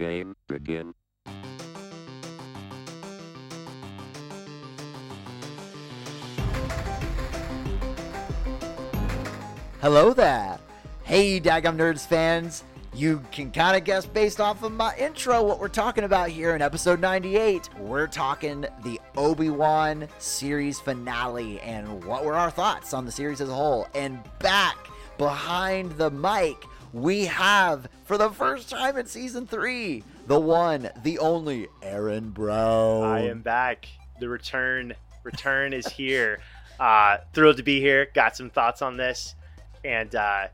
Game begin. Hello there. Hey, Dadgum Nerds fans. You can kind of guess based off of my intro what we're talking about here in episode 98. We're talking the Obi Wan series finale and what were our thoughts on the series as a whole. And back behind the mic, we have, for the first time in season three, the one, the only Aaron Brown. I am back. The return return is here. Uh, thrilled to be here. Got some thoughts on this, and uh,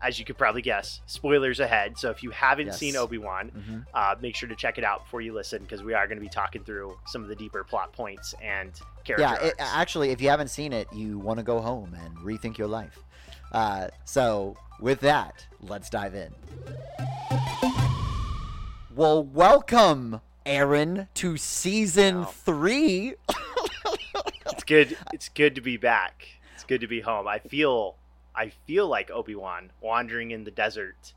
as you could probably guess, spoilers ahead. So if you haven't Yes. seen Obi Wan, Mhm. uh, make sure to check it out before you listen because we are going to be talking through some of the deeper plot points and character. Yeah, it, actually, if you haven't seen it, you want to go home and rethink your life. Uh, so, with that, let's dive in. Well, welcome, Aaron, to season Wow. three. it's good. It's good to be back. It's good to be home. I feel. I feel like Obi Wan wandering in the desert,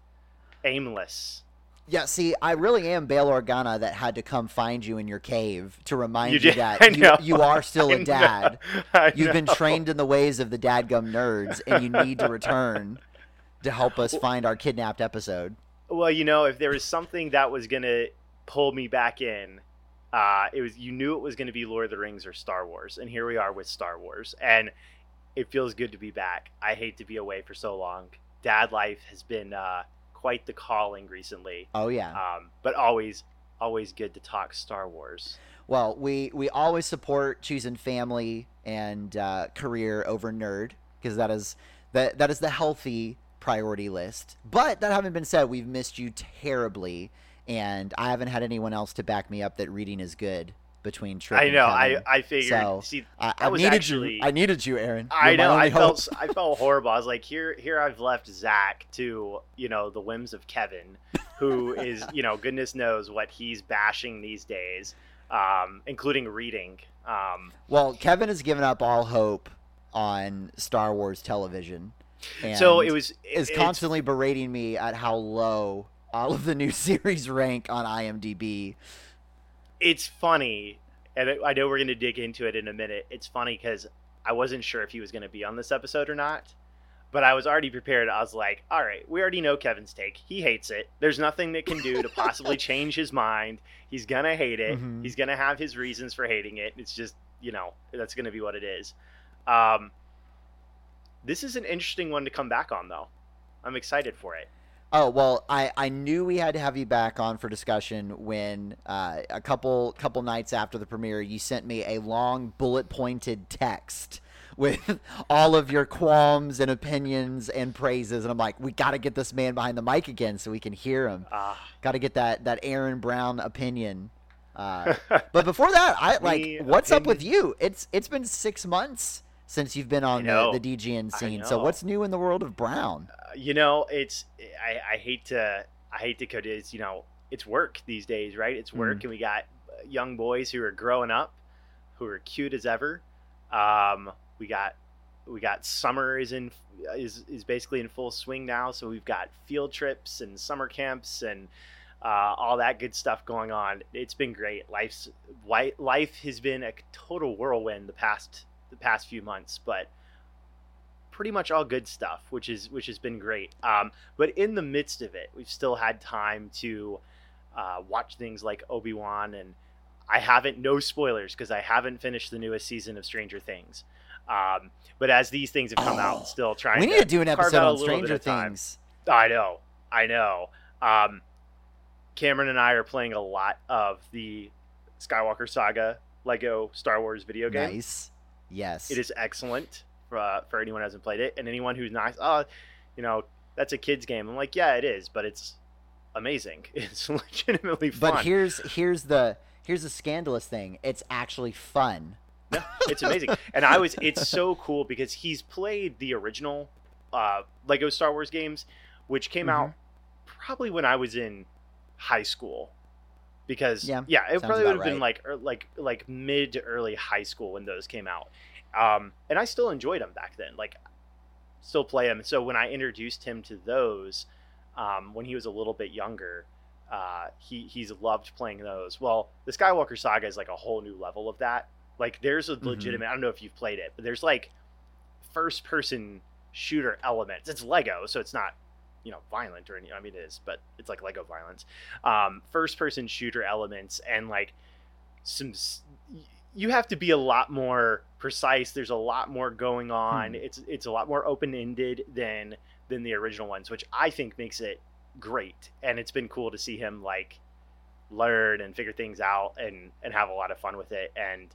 aimless. Yeah, see, I really am Bail Organa that had to come find you in your cave to remind you, You that you, you are still a dad. You've been trained in the ways of the dadgum nerds, and you need to return to help us find our kidnapped episode. Well, you know, if there was something that was gonna pull me back in, uh, it was you knew it was gonna be Lord of the Rings or Star Wars, and here we are with Star Wars, and it feels good to be back. I hate to be away for so long. Dad life has been uh, quite the calling recently, Oh, yeah. um, but always, always good to talk Star Wars. Well, we we always support choosing family and uh, career over nerd because that is that that is the healthy priority list. But that having been said, we've missed you terribly, and I haven't had anyone else to back me up that reading is good between Trick. I know. I I figured. So, see, I, I needed actually- you. I needed you, Aaron. I You're my know. I hope. felt I felt horrible. I was like, here, here, I've left Zach to you know the whims of Kevin, who is you know goodness knows what he's bashing these days, um, including reading. Um, Well, Kevin has given up all hope on Star Wars television. So it was is constantly berating me at how low all of the new series rank on IMDb. It's funny, and I- know we're going to dig into it in a minute. It's funny because I wasn't sure if he was going to be on this episode or not. But I was already prepared. I was like, all right, we already know Kevin's take. He hates it. There's nothing that can do to possibly change his mind. He's going to hate it. Mhm. He's going to have his reasons for hating it. It's just, you know, that's going to be what it is. Um, this is an interesting one to come back on, though. I'm excited for it. Oh well, I, I knew we had to have you back on for discussion when uh, a couple couple nights after the premiere you sent me a long bullet pointed text with all of your qualms and opinions and praises and I'm like we got to get this man behind the mic again so we can hear him. Uh, Got to get that that Aaron Brown opinion. Uh, but before that, I like what's up with you? It's it's been six months since you've been on the, the DGN scene. So what's new in the world of Brown? you know it's I, I hate to i hate to cut it it's you know it's work these days right? It's work and we got young boys who are growing up who are cute as ever. Um we got we got summer is in is is basically in full swing now so we've got field trips and summer camps and uh, all that good stuff going on. It's been great. Life's li- life has been a total whirlwind the past the past few months but pretty much all good stuff, which is which has been great. Um, but in the midst of it, we've still had time to uh, watch things like Obi Wan, and I haven't no spoilers because I haven't finished the newest season of Stranger Things. Um, but as these things have come Oh. out, still trying. We need to to do an episode on Stranger. Things. I know, I know. Um, Cameron and I are playing a lot of the Skywalker Saga Lego Star Wars video game. Nice. Yes. It is excellent for, uh, for anyone who hasn't played it, and anyone who's not. Oh, you know, that's a kids game. I'm like, yeah, it is, but it's amazing. It's legitimately fun. But here's here's the here's the scandalous thing. It's actually fun. Yeah, it's amazing, and I was. It's so cool because he's played the original uh, Lego Star Wars games, which came out Mm-hmm. probably when I was in high school. Because Yeah, yeah, it sounds probably would have been like er, like like mid to early high school when those came out, um, and I still enjoyed them back then. Like, still play them. So when I introduced him to those, um, when he was a little bit younger, uh, he he's loved playing those. Well, the Skywalker Saga is like a whole new level of that. Like there's a legitimate. I don't know if you've played it, but there's like first person shooter elements. It's Lego, so it's not you know violent or any. I mean, it is, but it's like Lego violence. Um, first person shooter elements and like some. You have to be a lot more precise. There's a lot more going on. Hmm. It's it's a lot more open ended than than the original ones, which I think makes it great. And it's been cool to see him like learn and figure things out and and have a lot of fun with it. And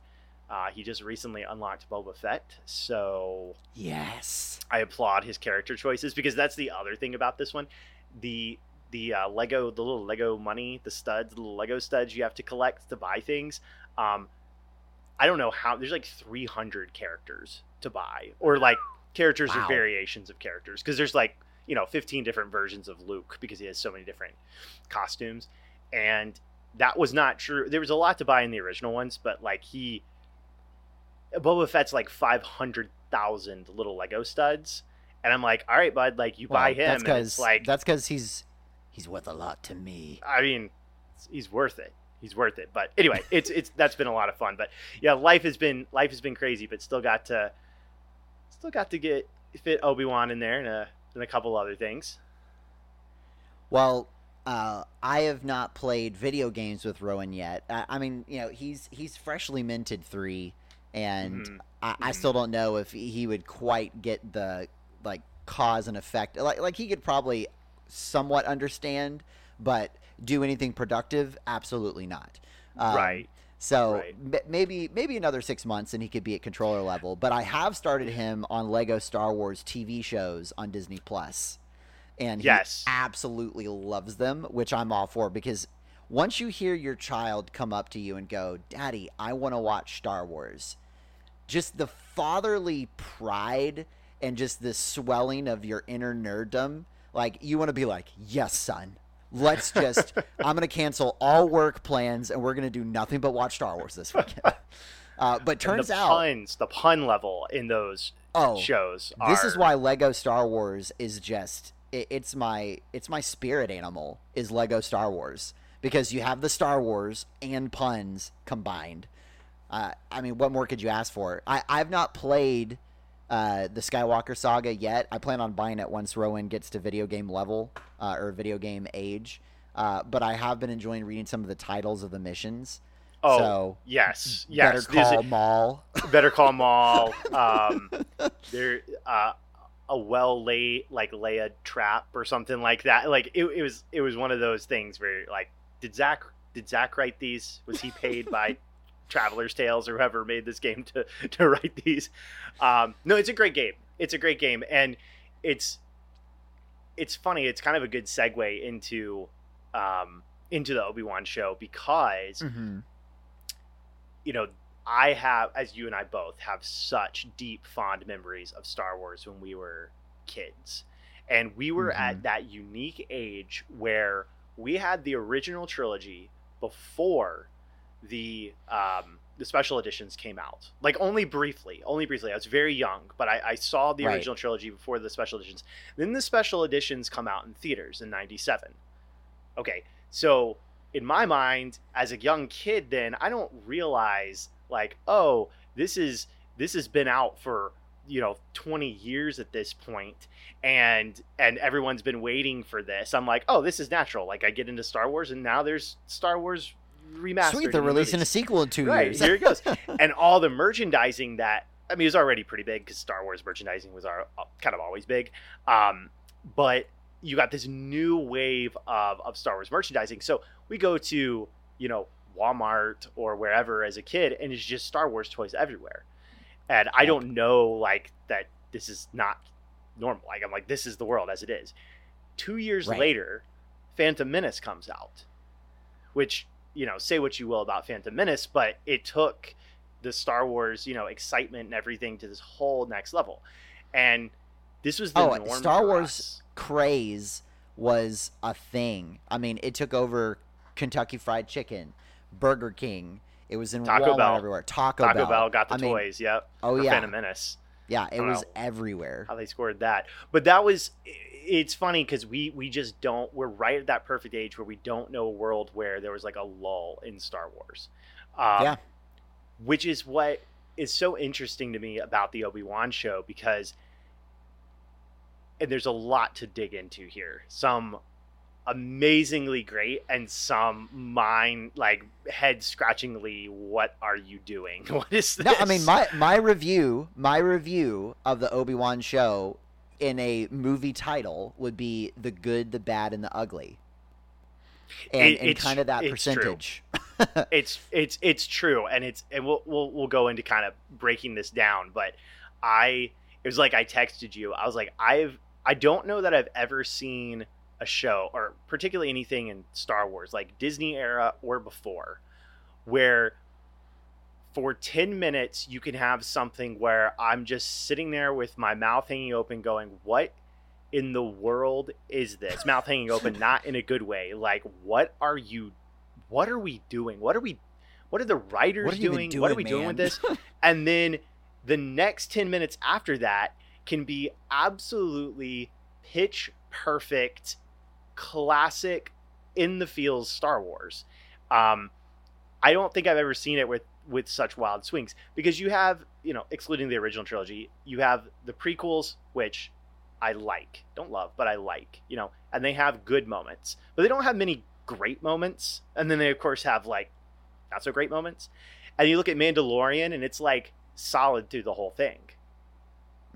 uh, he just recently unlocked Boba Fett, so Yes. I applaud his character choices because that's the other thing about this one. The the uh, Lego, the little Lego money, the studs, the Lego studs you have to collect to buy things. Um, I don't know how. There's like 300 characters to buy, or like characters or variations of characters, because there's like you know 15 different versions of Luke because he has so many different costumes, and that was not true. There was a lot to buy in the original ones, but like he, Boba Fett's like 500,000 little Lego studs, and I'm like, all right, bud, like you buy him, That's and it's because like that's because he's he's worth a lot to me. I mean, he's worth it. He's worth it. But anyway, it's it's that's been a lot of fun. But yeah, life has been life has been crazy, but still got to still got to get fit Obi Wan in there and a and a couple other things. Well, uh, I have not played video games with Rowan yet. I, I mean, you know, he's he's freshly minted three, and Mhm. I, I still don't know if he would quite get the like cause and effect. Like like he could probably somewhat understand, but do anything productive? Absolutely not. Um, right. So Right. m- maybe maybe another six months and he could be at controller level. But I have started him on Lego Star Wars TV shows on Disney Plus, and he Yes. absolutely loves them, which I'm all for because once you hear your child come up to you and go, "Daddy, I want to watch Star Wars," just the fatherly pride and just the swelling of your inner nerddom, like you want to be like, "Yes, son." Let's just. I'm gonna cancel all work plans, and we're gonna do nothing but watch Star Wars this weekend. Uh, but turns the out, puns, the pun level in those oh, shows. this is why Lego Star Wars is just. It, it's my it's my spirit animal is Lego Star Wars because you have the Star Wars and puns combined. Uh, I mean, what more could you ask for? I I've not played uh, the Skywalker Saga yet. I plan on buying it once Rowan gets to video game level uh, or video game age. Uh, but I have been enjoying reading some of the titles of the missions. Oh so yes, Better yes. There's a- Call Maul. Better Call Maul. Um, there, uh, a well laid like Leia trap or something like that. Like it, it was, it was one of those things where like, did Zach, did Zach write these? Was he paid by Traveller's Tales or whoever made this game to to write these? Um, no, it's a great game. It's a great game, and it's it's funny. It's kind of a good segue into um, into the Obi Wan show because Mhm. you know, I have, as you and I both have such deep, fond memories of Star Wars when we were kids. And we were at that unique age where we had the original trilogy before the um, the special editions came out. Like only briefly, only briefly. I was very young, but I, I saw the Right. original trilogy before the special editions. Then the special editions come out in theaters in '97. Okay, so in my mind, as a young kid, then I don't realize like, oh, this is this has been out for you know 20 years at this point and and everyone's been waiting for this i'm like oh this is natural. Like i get into star wars and now there's star wars remastered Sweet, they're in the releasing a sequel in two right years. here it goes. And all the merchandising that i mean it was already pretty big because star wars merchandising was our, kind of always big um, but you got this new wave of, of star wars merchandising. So we go to you know walmart or wherever as a kid and it's just star wars toys everywhere and i don't know like that this is not normal like i'm like this is the world as it is two years Right. later phantom menace comes out which you know say what you will about phantom menace but it took the star wars you know excitement and everything to this whole next level and this was the Oh, Star Wars craze was a thing. I mean, it took over Kentucky Fried Chicken, Burger King. It was in Taco Walmart Bell. everywhere. Taco, taco bell, got the I mean, toys yep Oh yeah, phantom menace yeah. It was everywhere. how they scored that. But that was it's funny because we we just don't we're right at that perfect age where we don't know a world where there was like a lull in Star Wars. Um, Yeah. Which is what is so interesting to me about the Obi Wan show because, and there's a lot to dig into here. Some amazingly great and some mind like head scratchingly what are you doing? What is this No, I mean my my review, my review of the Obi Wan show in a movie title would be the good, the bad, and the ugly, and, It- and kind of that it's percentage. it's it's it's true and it's and we'll we'll we'll go into kind of breaking this down but i it was like i texted you. I was like i've i don't know that i've ever seen a show or particularly anything in star wars like disney era or before where for 10 minutes you can have something where i'm just sitting there with my mouth hanging open going what in the world is this? Mouth hanging open not in a good way. Like what are you what are we doing? What are we what are the writers What are you doing? what are doing, we doing with this? And then the next 10 minutes after that can be absolutely pitch perfect classic in the feels star wars. Um i don't think i've ever seen it with with such wild swings because you have you know excluding the original trilogy you have the prequels which i like don't love but i like you know and they have good moments but they don't have many great moments. And then they of course have like not so great moments. And you look at mandalorian and it's like solid through the whole thing.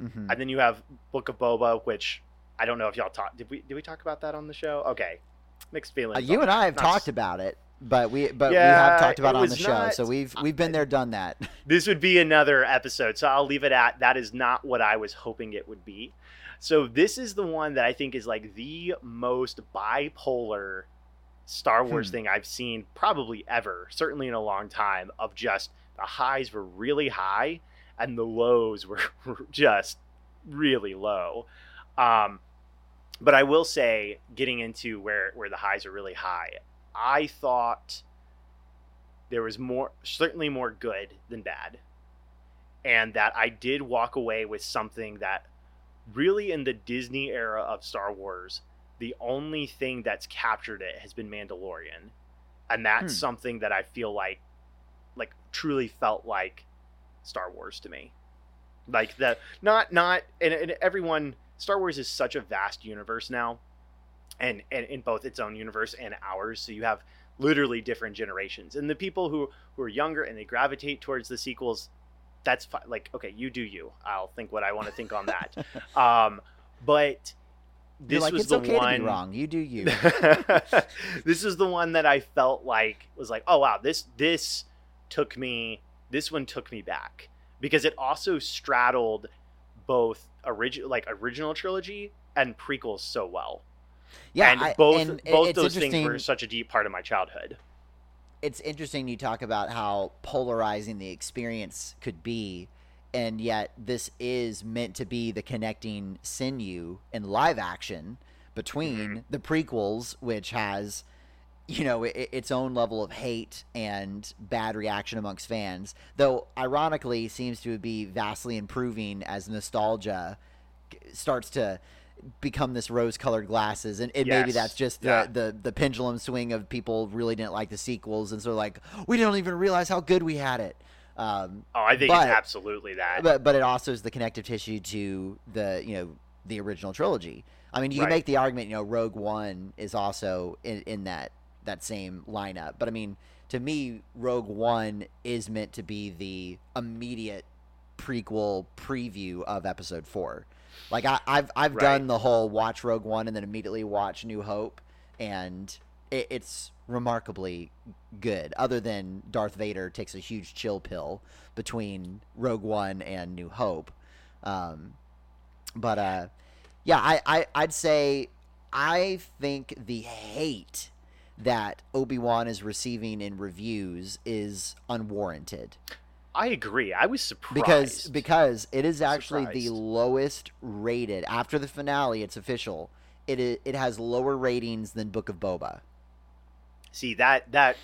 Mhm. and then you have Book of Boba, which I don't know if y'all talked. Did we did we talk about that on the show? Okay, mixed feelings. Uh, you and I have Not talked s- about it, but we but we have talked about it on the was show, so we've we've been there, done that. This would be another episode, so I'll leave it at that. Is not what I was hoping it would be. So this is the one that I think is like the most bipolar Star Wars Hmm. thing I've seen probably ever, certainly in a long time. Of just the highs were really high and the lows were just really low. Um, but I will say, getting into where where the highs are really high, I thought there was more, certainly more good than bad, and that I did walk away with something that really in the Disney era of Star Wars, the only thing that's captured it has been Mandalorian, and that's Hmm. something that I feel like, like truly felt like Star Wars to me. Like the not not and, and everyone star wars is such a vast universe now and, and in both its own universe and ours so you have literally different generations and the people who who are younger and they gravitate towards the sequels that's fine like okay you do you i'll think what i want to think on that um but this like was it's the okay one to be wrong. You do you. this is the one that I felt like was like, oh wow, this this took me this one took me back because it also straddled both original like original trilogy and prequels so well. Yeah, and I- both and both those things were such a deep part of my childhood. it's interesting you talk about how polarizing the experience could be and yet this is meant to be the connecting sinew in live action between Mm-hmm. the prequels which has you know i its own level of hate and bad reaction amongst fans though ironically seems to be vastly improving as nostalgia starts to become this rose-colored glasses and, and maybe that's just the, Yeah. the the pendulum swing of people really didn't like the sequels and so like we don't even realize how good we had it um, Oh, I think But- it's absolutely that. but but it also is the connective tissue to the you know the original trilogy. I mean, you can make the argument, you know, Rogue One is also in, in that that same lineup. But I mean, to me, Rogue One is meant to be the immediate prequel preview of Episode Four. Like I, I've I've Right. done the whole watch Rogue One and then immediately watch New Hope, and it, it's remarkably good. Other than Darth Vader takes a huge chill pill between Rogue One and New Hope, um, but uh, yeah, I, I I'd say I think the hate that Obi Wan is receiving in reviews is unwarranted I agree. I was surprised because because it is actually the lowest rated after the finale. It's official. It it has lower ratings than Book of Boba. see that that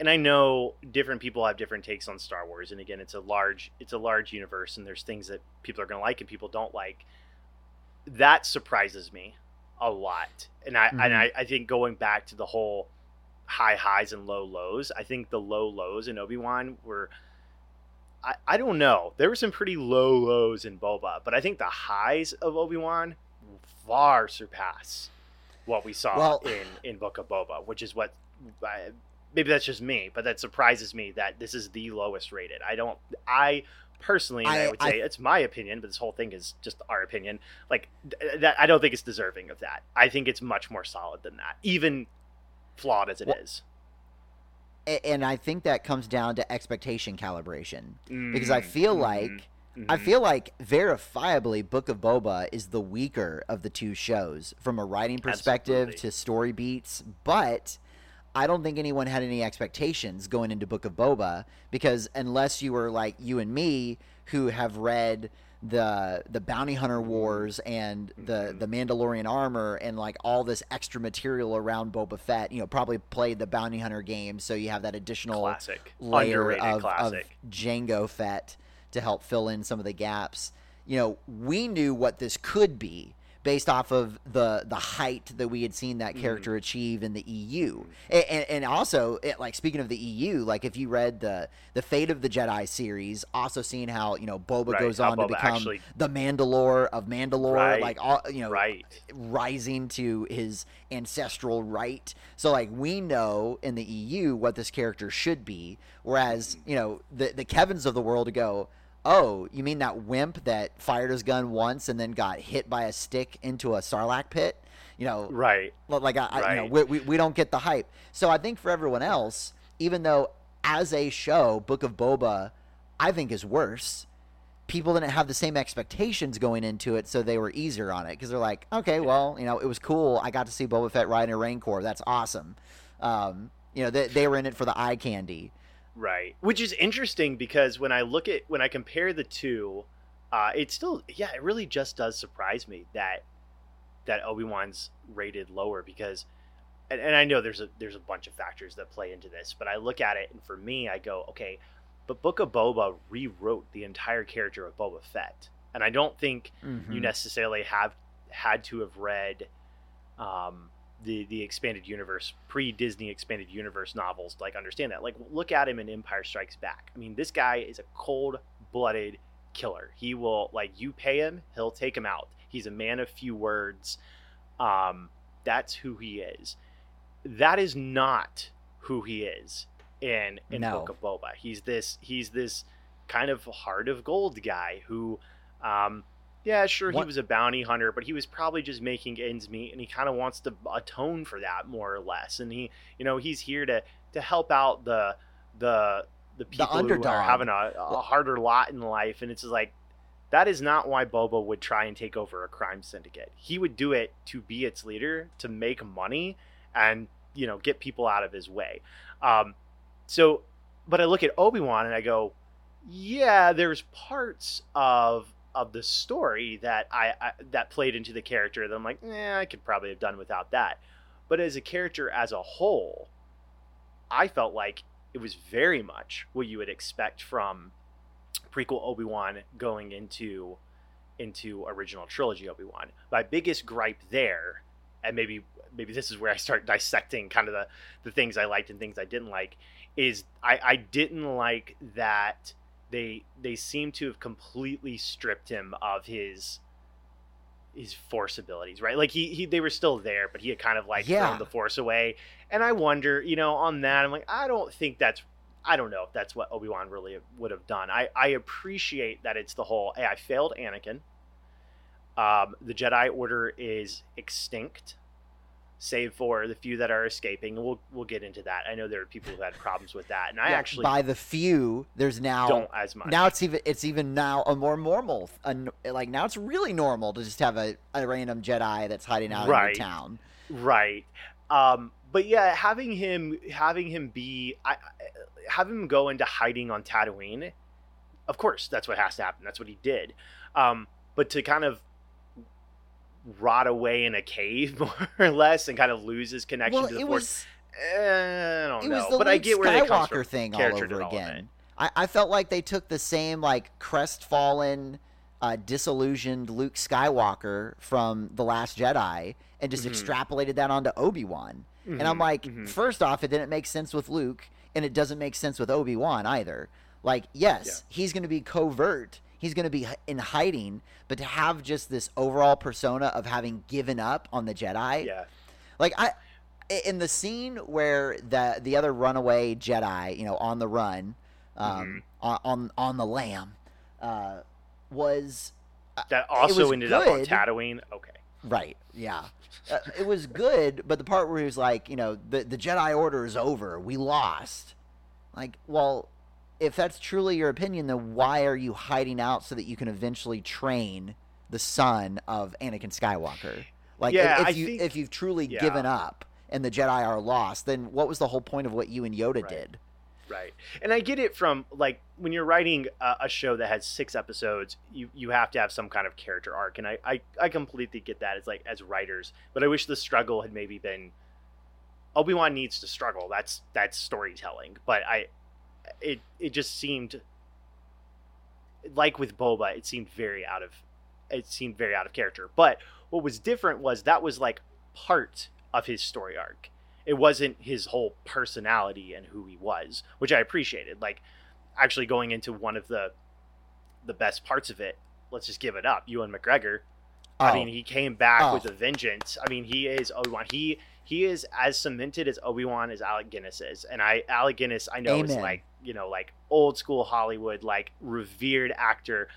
and i know different people have different takes on star wars and again it's a large it's a large universe and there's things that people are going to like and people don't like that surprises me a lot. And I Mhm. and I, I think going back to the whole high highs and low lows, I think the low lows in Obi Wan were. I, I don't know. There were some pretty low lows in Boba, but I think the highs of Obi Wan far surpass what we saw Well- in in Book of Boba, which is what I, maybe that's just me, but that surprises me that this is the lowest rated. I don't. I personally, I, I- would say it's my opinion, but this whole thing is just our opinion. Like that, I don't think it's deserving of that. I think it's much more solid than that, even flawed as it is. Well- A- And I think that comes down to expectation calibration because I feel Mhm, like I mhm. feel like verifiably Book of Boba is the weaker of the two shows from a writing perspective Absolutely. to story beats, but I don't think anyone had any expectations going into Book of Boba because unless you were like you and me who have read the the bounty hunter wars and the the Mandalorian armor and like all this extra material around Boba Fett, you know, probably played the bounty hunter game so you have that additional classic, layer underrated of, of. Jango Fett to help fill in some of the gaps. You know, we knew what this could be based off of the the height that we had seen that Mhm. character achieve in the EU, and, and, and also it, like speaking of the EU, like if you read the the Fate of the Jedi series, also seeing how you know Boba Right, goes on to become actually- the Mandalore of Mandalore, Right, like all you know, right. rising to his ancestral right. So like we know in the EU what this character should be, whereas you know the the Kevin's of the world go, oh, you mean that wimp that fired his gun once and then got hit by a stick into a sarlacc pit? You know, Right. Like I, I you know, we, we, we don't get the hype. So I think for everyone else, even though as a show, Book of Boba, I think is worse. People didn't have the same expectations going into it, so they were easier on it because they're like, okay, well, you know, it was cool. I got to see Boba Fett riding a rain Rancor. That's awesome. Um, you know, they, they were in it for the eye candy. Right. Which is interesting because when I look at when I compare the two, uh, it still yeah, it really just does surprise me that that Obi Wan's rated lower because and, and I know there's a there's a bunch of factors that play into this, but I look at it and for me I go, okay, but Book of Boba rewrote the entire character of Boba Fett. And I don't think Mm-hmm. you necessarily have had to have read um, the the expanded universe pre Disney expanded universe novels like understand that. Like look at him in Empire Strikes Back. I mean, this guy is a cold blooded killer. He will like you pay him, he'll take him out. He's a man of few words. Um, that's who he is. That is not who he is in in No. Book of Boba. He's this he's this kind of heart of gold guy who um yeah, sure, he was a bounty hunter, but he was probably just making ends meet, and he kind of wants to atone for that more or less. And he, you know, he's here to to help out the the the people who are having a, a harder lot in life. And it's just like that is not why Boba would try and take over a crime syndicate. He would do it to be its leader, to make money, and you know, get people out of his way. Um, so, but I look at Obi Wan and I go, yeah, there's parts of of the story that I, I that played into the character that I'm like, eh, I could probably have done without that. But as a character as a whole, I felt like it was very much what you would expect from prequel Obi Wan going into into original trilogy Obi Wan. My biggest gripe there, and maybe maybe this is where I start dissecting kind of the the things I liked and things I didn't like, is I, I didn't like that they they seem to have completely stripped him of his his force abilities, right? Like he, he they were still there, but he had kind of like Yeah. thrown the force away. And I wonder, you know, on that, I'm like, I don't think that's I don't know if that's what Obi Wan really would have done. I, I appreciate that it's the whole hey, I failed Anakin. Um, the Jedi Order is extinct, save for the few that are escaping. We'll we'll get into that. I know there are people who had problems with that, and I Yeah, actually by the few, there's now don't as much. now it's even it's even now a more normal a like now it's really normal to just have a, a random Jedi that's hiding out Right. in your town. right um but yeah having him having him be I, I- having him go into hiding on tatooine of course that's what has to happen that's what he did um but to kind of rot away in a cave more or less and kind of lose his connection Well, to the it force was eh, i don't it know was the but i get where Skywalker thing all over again. I, I felt like they took the same like crestfallen uh, disillusioned Luke Skywalker from The Last Jedi and just Mhm. extrapolated that onto Obi Wan. And I'm Mhm, like, mhm. first off, it didn't make sense with Luke, and it doesn't make sense with Obi Wan either. Like, yes, he's going to be covert, he's going to be in hiding, but to have just this overall persona of having given up on the Jedi, yeah, like I, in the scene where the the other runaway Jedi, you know, on the run, um, on, on on the lam, uh, was that was also ended up on. Tatooine. Okay, Right. Yeah. Uh, it was good, but the part where he was like, you know, the the Jedi Order is over. We lost. Like, well, if that's truly your opinion, then why are you hiding out so that you can eventually train the son of Anakin Skywalker? Like, if- Yeah, if, I you think- if you've truly yeah. given up and the Jedi are lost, then what was the whole point of what you and Yoda Right. did? right. And I get it from like when you're writing a, a show that has six episodes, you you have to have some kind of character arc, and I I, I completely get that as like as writers. But I wish the struggle had maybe been. Obi Wan needs to struggle. That's that's storytelling. But I, it it just seemed. Like with Boba, it seemed very out of, it seemed very out of character. But what was different was that was like part of his story arc. It wasn't his whole personality and who he was, which I appreciated. Like actually going into one of the the best parts of it. Let's just give it up. Ewan McGregor. I Oh. mean, he came back Oh. with a vengeance. I mean, he is Obi Wan. He he is as cemented as Obi Wan as Alec Guinness is, and I Alec Guinness I know is like you know like old school Hollywood, like revered actor,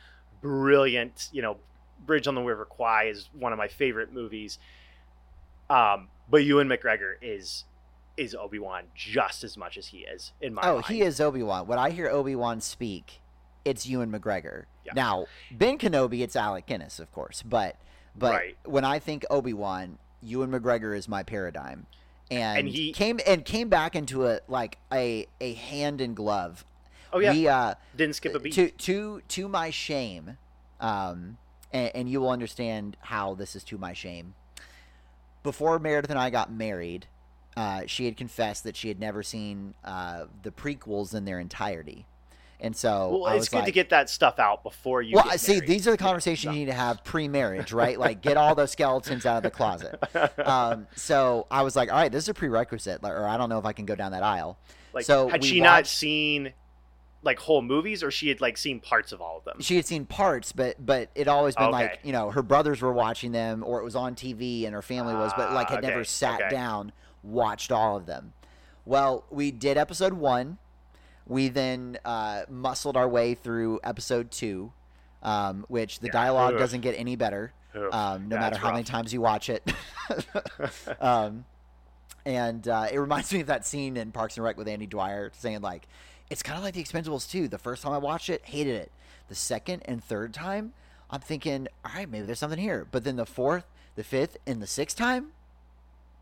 brilliant. You know, Bridge on the River Kwai is one of my favorite movies. Um, but Ewan McGregor is is Obi Wan just as much as he is in my Oh, mind. he is Obi Wan. When I hear Obi Wan speak, it's Ewan McGregor. Yeah. Now, Ben Kenobi, it's Alec Guinness, of course. But but Right. when I think Obi Wan, Ewan McGregor is my paradigm. And, And he- came and came back into a like a a hand in glove. Oh yeah, We uh didn't skip a beat. to to to my shame, um, and, and you will understand how this is to my shame. Before Meredith and I got married, uh, she had confessed that she had never seen uh, the prequels in their entirety, and so well, it's good like, to get that stuff out before you. well, see, these are the conversations you need to have pre-marriage, right? Like, get all those skeletons out of the closet. Um, so I was like, all right, this is a prerequisite, or I don't know if I can go down that aisle. like, so had she not seen like whole movies, or she had like seen parts of all of them? she had seen parts, but but it always been like you know her brothers were watching them, or it was on TV and her family was, but like Ah, had never sat okay. down watched all of them. Well, we did episode one. We then uh, muscled our way through episode two, um, which the Yeah. dialogue Ugh. doesn't get any better, um, no matter how many times you watch it. um, and uh, it reminds me of that scene in Parks and Rec with Andy Dwyer saying like, "It's kind of like The Expendables too. The first time I watched it, hated it. The second and third time, I'm thinking, all right, maybe there's something here. But then the fourth, the fifth, and the sixth time,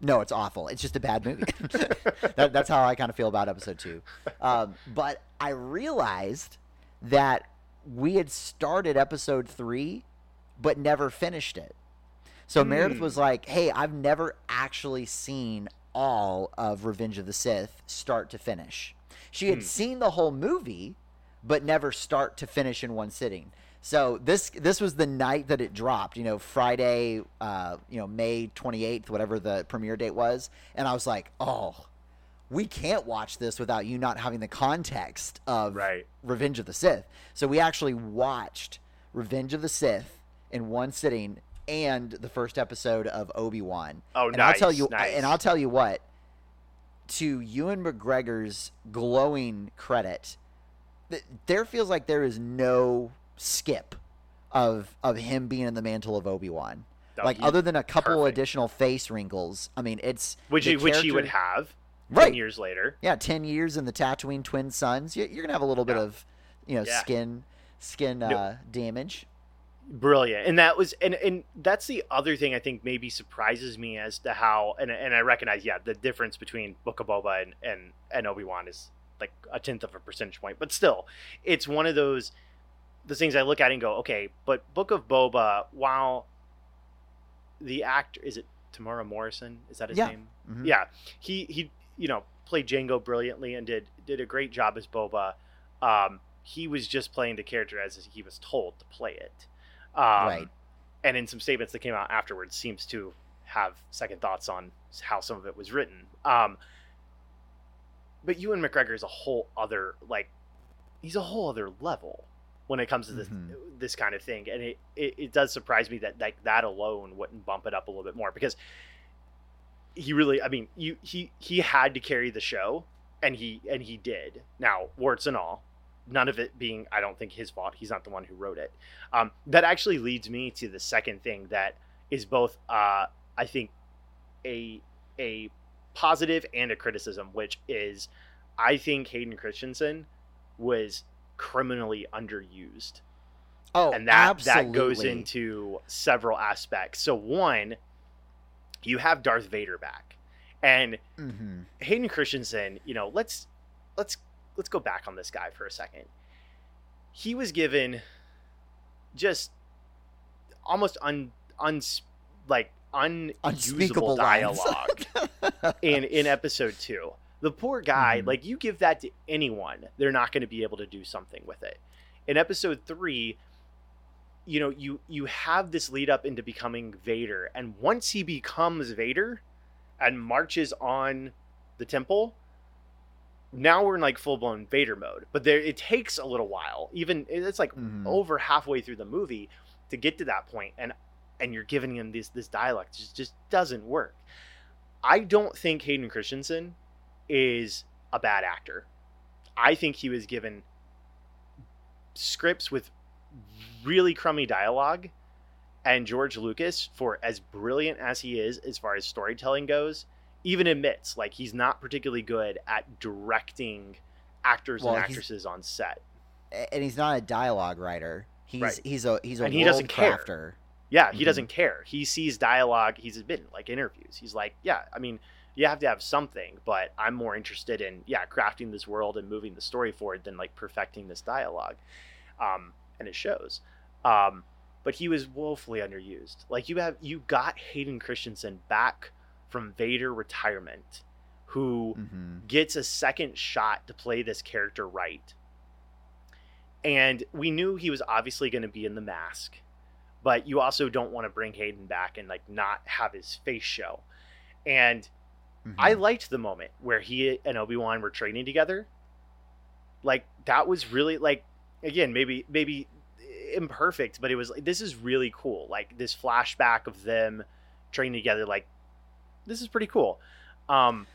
no, it's awful. It's just a bad movie. that, that's how I kind of feel about episode two. Um, but I realized that we had started episode three, but never finished it. So Meredith Hmm. was like, "Hey, I've never actually seen all of Revenge of the Sith start to finish. She had Hmm. seen the whole movie, but never start to finish in one sitting." So this this was the night that it dropped, you know, Friday, uh, you know, May 28th, whatever the premiere date was, and I was like, "Oh, we can't watch this without you not having the context of Right. Revenge of the Sith. So we actually watched Revenge of the Sith in one sitting and the first episode of Obi Wan. Oh, and I'll tell you, nice. and I'll tell you what. To Ewan McGregor's glowing credit, th- there feels like there is no skip of of him being in the mantle of Obi Wan. Like he- other than a couple perfect. additional face wrinkles. I mean, it's which he, which he would have right. ten years later. yeah, ten years in the Tatooine twin suns, you- you're gonna have a little bit of, you know, Yeah. skin, skin No. uh, damage. brilliant and that was and and that's the other thing i think maybe surprises me as to how and, and i recognize yeah the difference between book of boba and and, and obi-wan is like a tenth of a percentage point but still it's one of those the things i look at and go okay but book of boba while the actor is it Temuera Morrison is that his Yeah. name Mhm. yeah he he you know played Jango brilliantly and did did a great job as Boba. Um, he was just playing the character as he was told to play it. Um, Right. And in some statements that came out afterwards, seems to have second thoughts on how some of it was written. Um, but Ewan McGregor is a whole other like, he's a whole other level when it comes to this Mhm. this kind of thing, and it, it it does surprise me that like that alone wouldn't bump it up a little bit more because he really, I mean, you he he had to carry the show, and he and he did. Now warts and all, none of it being I don't think his fault. He's not the one who wrote it. Um, that actually leads me to the second thing that is both uh, I think a a positive and a criticism, which is I think Hayden Christensen was criminally underused Oh, and that absolutely. that goes into several aspects. So one, you have Darth Vader back, and hmm Hayden Christensen. You know, let's let's let's go back on this guy for a second. He was given just almost un un like Unspeakable dialogue in in episode two. The poor guy, Mhm. like you give that to anyone, they're not going to be able to do something with it. In episode three, you know, you you have this lead up into becoming Vader, and once he becomes Vader and marches on the temple, now we're in like full blown Vader mode. But there, it takes a little while. Even it's like Mhm. over halfway through the movie to get to that point, and and you're giving him this this dialogue just just doesn't work. I don't think Hayden Christensen is a bad actor. I think he was given scripts with really crummy dialogue and George Lucas for as brilliant as he is as far as storytelling goes even admits like he's not particularly good at directing actors Well, and actresses on set. and he's not a dialogue writer. He's Right. he's a he's a And he doesn't care. crafter. Yeah, he Mhm. doesn't care. He sees dialogue. He's admitted, like interviews. He's like, yeah, I mean, you have to have something, but I'm more interested in yeah, crafting this world and moving the story forward than like perfecting this dialogue. Um, and it shows. Um, but he was woefully underused. Like you have you got Hayden Christensen back from Vader retirement, who hmm gets a second shot to play this character right. And we knew he was obviously going to be in the mask, but you also don't want to bring Hayden back and like not have his face show. And Mm-hmm. I liked the moment where he and Obi-Wan were training together. Like that was really like again, maybe maybe imperfect, but it was like this is really cool. Like this flashback of them training together like this is pretty cool. Um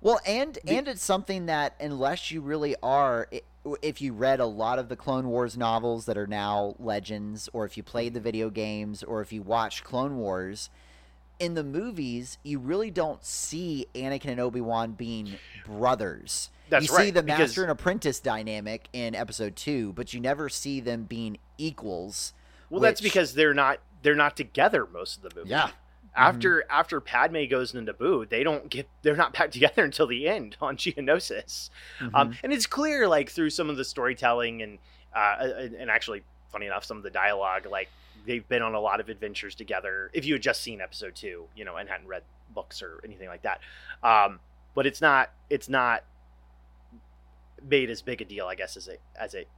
Well, and The- and it's something that unless you really are, i- if you read a lot of the Clone Wars novels that are now legends, or if you played the video games, or if you watch Clone Wars, in the movies you really don't see Anakin and Obi Wan being brothers. That's you see right, the because- master and apprentice dynamic in Episode Two, but you never see them being equals. Well, that's because they're not they're not together most of the movie. Yeah. After after Padme goes into Naboo, they don't get they're not back together until the end on Geonosis. Mm-hmm. Um, and it's clear like through some of the storytelling and uh, and actually funny enough some of the dialogue like they've been on a lot of adventures together. If you had just seen episode two, you know, and hadn't read books or anything like that, um, but it's not it's not made as big a deal, I guess, as it as it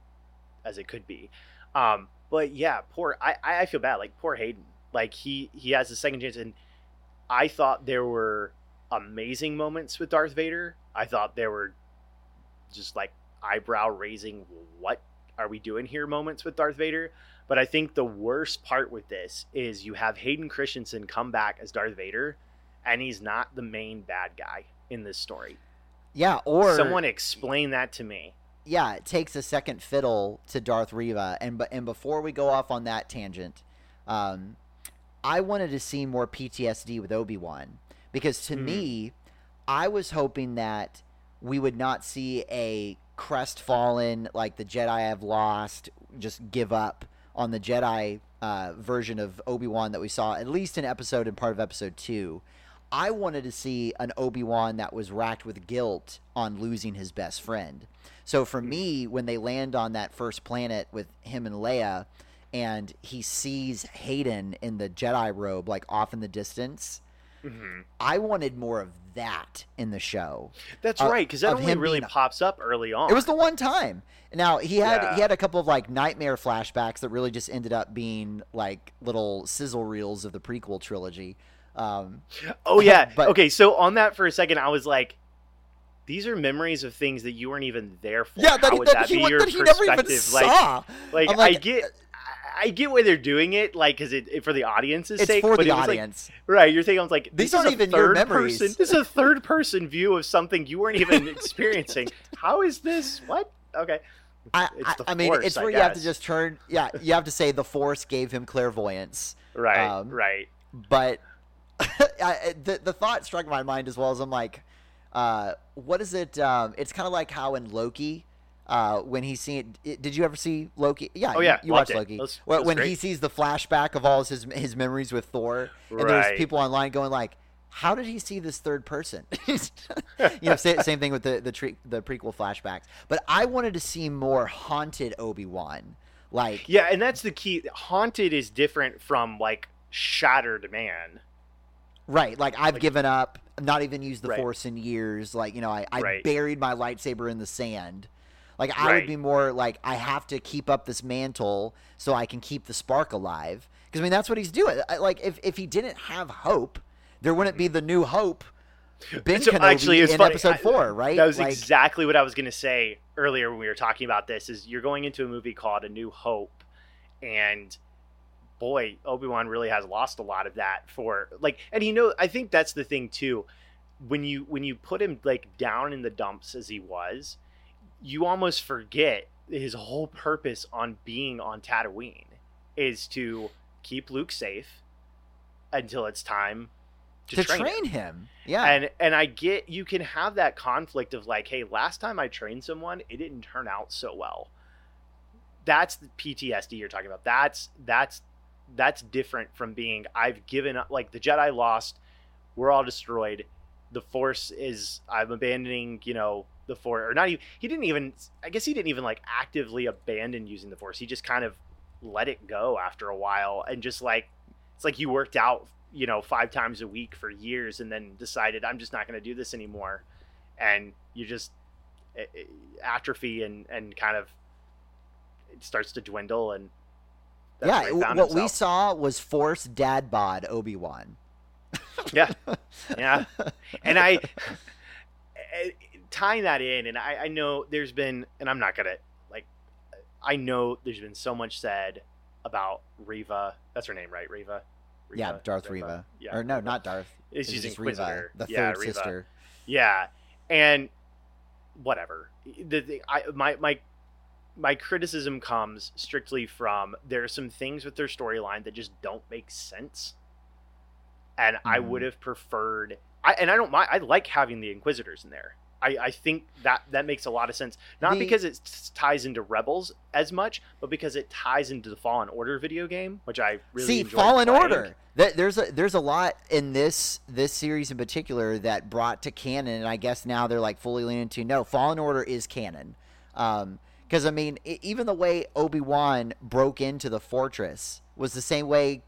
as it could be. Um, but yeah, poor I I feel bad like poor Hayden. Like he he has a second chance, and I thought there were amazing moments with Darth Vader. I thought there were just like eyebrow raising what are we doing here moments with Darth Vader. But I think the worst part with this is you have Hayden Christensen come back as Darth Vader, and he's not the main bad guy in this story. yeah, or Someone explain that to me. yeah, it takes a second fiddle to Darth Reva, and but and before we go off on that tangent, um, I wanted to see more PTSD with Obi Wan because to Mhm. me, I was hoping that we would not see a crestfallen like the Jedi have lost, just give up on the Jedi uh, version of Obi Wan that we saw at least in episode and part of episode two. I wanted to see an Obi Wan that was racked with guilt on losing his best friend. So for me, when they land on that first planet with him and Leia, and he sees Hayden in the Jedi robe, like off in the distance, Mhm. I wanted more of that in the show. That's Uh, right, because that only him really being- pops up early on. It was the one time. Now he had Yeah. he had a couple of like nightmare flashbacks that really just ended up being like little sizzle reels of the prequel trilogy. Um, Oh yeah. But- okay, so on that for a second, I was like, these are memories of things that you weren't even there for. yeah, that, How would that that he, be your that he never even perspective? Like, saw. like, like, I get, I- get why they're doing it, like, because it, it- for the audience's It's sake. for the was like- audience. right? You're thinking, I was like, These this aren't is a even your third memories. Person, this is a third person view of something you weren't even experiencing. How is this? What? Okay. I, I, the I mean, it's I where you have to just turn. Yeah, you have to say the force gave him clairvoyance. Right. Um, right. but I, the the thought struck my mind as well as I'm like, uh, what is it? Um, it's kind of like how in Loki, uh, when he's seen. It, did you ever see Loki? Yeah. Oh, you- yeah, you, watched. Loki. That was- When- that was when he sees the flashback of all his his memories with Thor, and there's people online going like. How did he see this third person? you know, sa- same thing with the the, tre- the prequel flashbacks. But I wanted to see more haunted Obi Wan, like Yeah, and that's the key. Haunted is different from like shattered man. Right, like I've Like- given up, not even used the Right. force in years. Like you know, I, I Right. buried my lightsaber in the sand. Like I Right. would be more like I have to keep up this mantle so I can keep the spark alive. Because I mean that's what he's doing. Like if if he didn't have hope, there wouldn't be the new hope. Ben So, Kenobi actually, it's in funny. episode four, right? That was like, exactly what I was going to say earlier when we were talking about this. Is you're going into a movie called A New Hope, and boy, Obi Wan really has lost a lot of that for like, and you know, I think that's the thing too. When you when you put him like down in the dumps as he was, you almost forget his whole purpose on being on Tatooine is to keep Luke safe until it's time to, to train, him train him. Yeah, and and I get you can have that conflict of like, hey, last time I trained someone, it didn't turn out so well. That's the PTSD you're talking about. That's that's that's different from being I've given up. Like the Jedi lost, we're all destroyed. The Force is I'm abandoning. You know the Force, or not even. He didn't even. I guess he didn't even like actively abandon using the Force. He just kind of let it go after a while and just like it's like you worked out you know five times a week for years and then decided i'm just not going to do this anymore and you just atrophy and and kind of it starts to dwindle and that's yeah. where he found What we saw was force dad bod Obi Wan. Yeah yeah and i tying that in and I, I know there's been and i'm not gonna like i know there's been so much said about Reva that's her name right Reva, yeah, Reva? Darth Reva. yeah or no, not Darth. It's It's she's just Reva, the yeah, third Reva. sister. Yeah, and whatever. The, the I my my my criticism comes strictly from there are some things with their storyline that just don't make sense, and I Mhm. would have preferred. I and I don't mind. I like having the Inquisitors in there. I, I think that that makes a lot of sense. Not The- because it ties into Rebels as much, but because it ties into the Fallen Order video game, which I really See, Fallen playing. Order. Th- There's a there's a lot in this this series in particular that brought to canon, and I guess now they're like fully leaning to no. Fallen Order is canon, because I mean, even the way Obi Wan broke into the fortress was the same way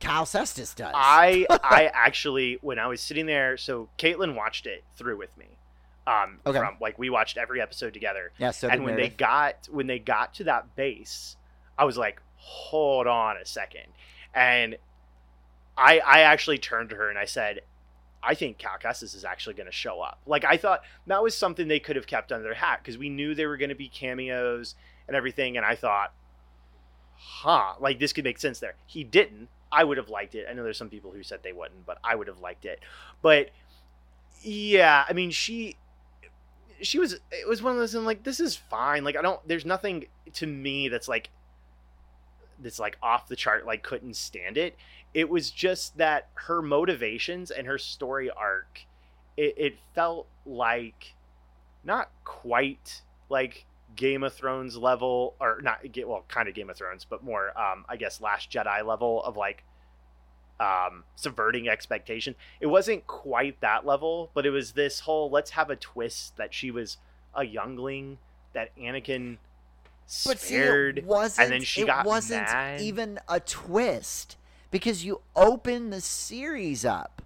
Cal Kestis does. I I actually when I was sitting there, so Caitlin watched it through with me. Um, Okay. from like we watched every episode together, yeah, so and when they got when they got to that base, I was like, hold on a second, and I I actually turned to her and I said, I think Cal Kestis is actually going to show up. Like I thought that was something they could have kept under their hat because we knew they were going to be cameos and everything, and I thought, huh, like this could make sense there. He didn't. I would have liked it. I know there's some people who said they wouldn't, but I would have liked it. But yeah, I mean, she she was it was one of those I'm like this is fine. Like I don't there's nothing to me that's like that's like off the chart like couldn't stand it. It was just that her motivations and her story arc it, it felt like not quite like Game of Thrones level, or not well, kind of Game of Thrones, but more, um, I guess, Last Jedi level of like um, subverting expectation. It wasn't quite that level, but it was this whole let's have a twist that she was a youngling that Anakin But see, spared. it wasn't, and then she it got wasn't mad. even a twist because you open the series up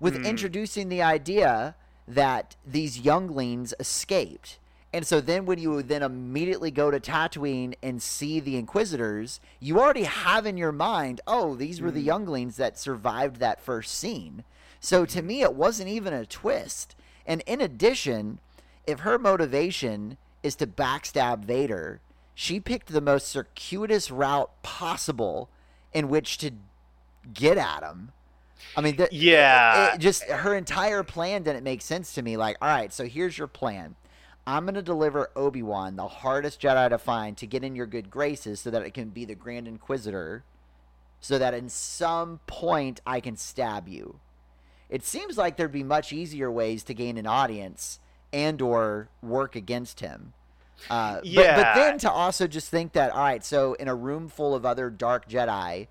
with Mm. introducing the idea that these younglings escaped. And so then when you then immediately go to Tatooine and see the Inquisitors, you already have in your mind, oh, these were the Mm. younglings that survived that first scene. So to me, it wasn't even a twist. And in addition, if her motivation is to backstab Vader, she picked the most circuitous route possible in which to get at him. I mean, the, Yeah. it just her entire plan didn't make sense to me. Like, all right, so here's your plan. I'm going to deliver Obi Wan, the hardest Jedi to find, to get in your good graces so that it can be the Grand Inquisitor, so that in some point I can stab you. It seems like there'd be much easier ways to gain an audience and or work against him. Uh, but, but then to also just think that all right, so in a room full of other dark Jedi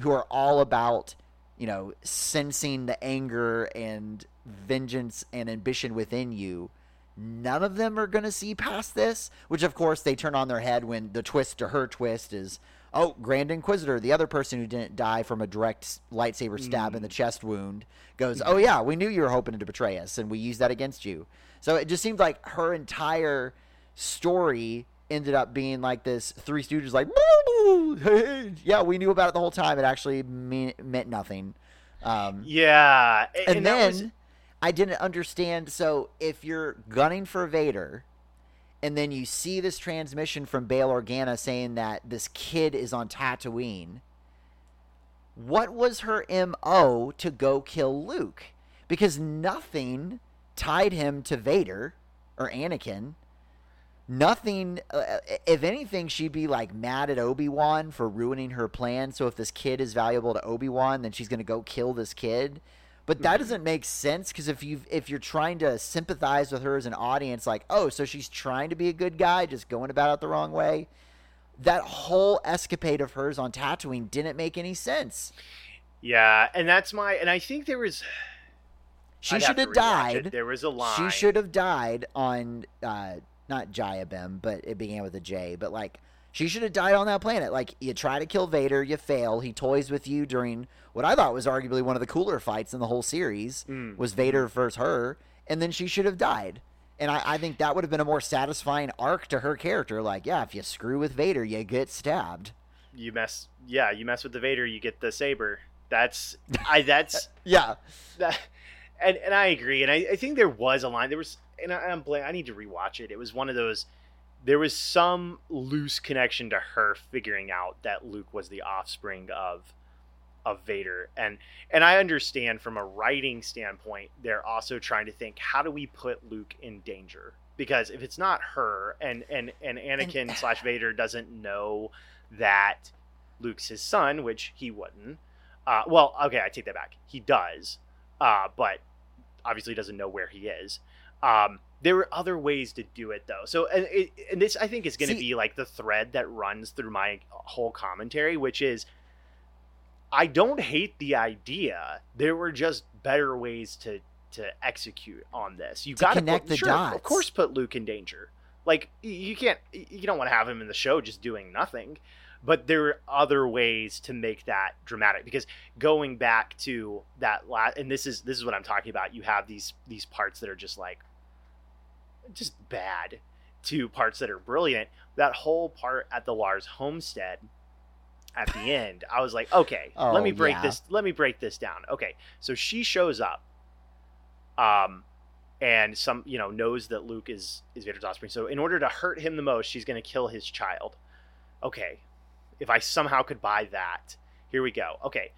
who are all about you know sensing the anger and vengeance and ambition within you, none of them are going to see past this. Which of course they turn on their head when the twist to her twist is. Oh, Grand Inquisitor, the other person who didn't die from a direct lightsaber stab in the chest wound, goes, "Oh yeah, we knew you were hoping to betray us, and we used that against you." So it just seemed like her entire story ended up being like this Three Stooges, like, yeah, we knew about it the whole time. It actually mean, meant nothing. Um, yeah. and, that then I didn't understand. So if you're gunning for Vader, and then you see this transmission from Bail Organa saying that this kid is on Tatooine, what was her MO to go kill Luke? Because nothing tied him to Vader or Anakin. Nothing, uh, if anything, she'd be like mad at Obi Wan for ruining her plan. So if this kid is valuable to Obi Wan, then she's going to go kill this kid. But that Mhm. doesn't make sense because if you if you're trying to sympathize with her as an audience, like oh, so she's trying to be a good guy, just going about it the wrong way. That whole escapade of hers on Tatooine didn't make any sense. yeah, and that's my. And I think there was. She I'd should to have died. it. There was a line. She should have died on uh, not Jayabim, but it began with a J. But like, she should have died on that planet. Like, you try to kill Vader, you fail. He toys with you during what I thought was arguably one of the cooler fights in the whole series. Mm. Was Vader versus her, and then she should have died. And I, I think that would have been a more satisfying arc to her character. Like, yeah, if you screw with Vader, you get stabbed. You mess. Yeah, you mess with the Vader, you get the saber. That's. I. That's. Yeah, that, and and I agree, and I, I think there was a line. There was, and I, I'm blank. I need to rewatch it. It was one of those. There was some loose connection to her figuring out that Luke was the offspring of of Vader, and and I understand from a writing standpoint, they're also trying to think how do we put Luke in danger because if it's not her and and and Anakin slash Vader doesn't know that Luke's his son, which he wouldn't. Uh, well, okay, I take that back. He does, uh, but obviously doesn't know where he is. Um, there were other ways to do it though. So, and, it, and this I think is going to be like the thread that runs through my whole commentary, which is I don't hate the idea. There were just better ways to to execute on this. You got to connect put, the sure, dots. Of course, put Luke in danger. Like you can't, you don't want to have him in the show just doing nothing. But there are other ways to make that dramatic because going back to that last, and this is this is what I'm talking about. You have these these parts that are just like just bad to parts that are brilliant. That whole part at the Lars homestead at the end, I was like, okay, Oh, let me break yeah. this. Let me break this down. Okay, so she shows up, um, and some you know knows that Luke is is Vader's offspring. So in order to hurt him the most, she's going to kill his child. Okay, if I somehow could buy that, here we go. Okay,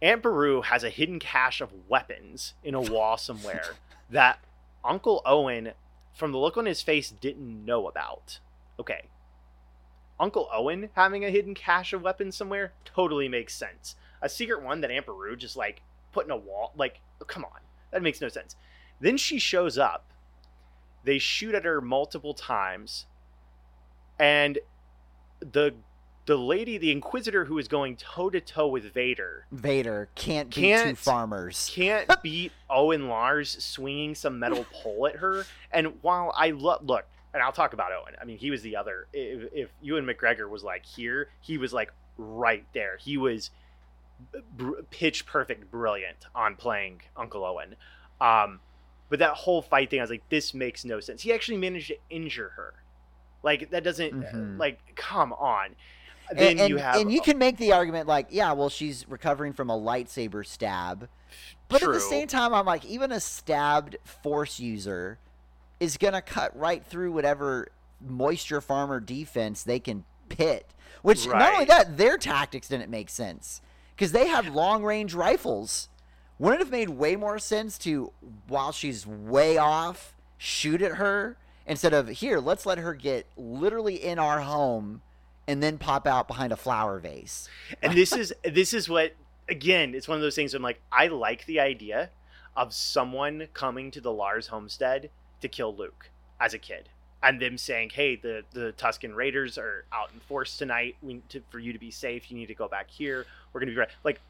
Aunt Beru has a hidden cache of weapons in a wall somewhere that Uncle Owen, from the look on his face, didn't know about. Okay. Uncle Owen having a hidden cache of weapons somewhere totally makes sense. A secret one that Aunt Beru just like put in a wall, like, oh, come on, that makes no sense. Then she shows up. They shoot at her multiple times, and the the lady, the Inquisitor, who is going toe to toe with Vader, Vader can't beat two Can't- farmers. can't beat Owen Lars swinging some metal pole at her. And while I lo- look, and I'll talk about Owen. I mean, he was the other. If, if Ewan McGregor was like here, he was like right there. He was br- pitch perfect brilliant on playing Uncle Owen. Um, but that whole fight thing, I was like, this makes no sense. He actually managed to injure her. Like that doesn't Mhm. like come on. Then and, and, you have and you can make the argument like, yeah, well, she's recovering from a lightsaber stab, but at the same time, I'm like, even a stabbed Force user is gonna cut right through whatever moisture farmer defense they can pit. Which not only that, their tactics didn't make sense because they have long range rifles. Wouldn't it have made way more sense to, while she's way off, shoot at her instead of here? Let's let her get literally in our home and then pop out behind a flower vase. and this is this is what again it's one of those things i'm like i like the idea of someone coming to the lars homestead to kill luke as a kid and them saying hey the the Tusken raiders are out in force tonight. We to, for you to be safe you need to go back here. We're gonna be right like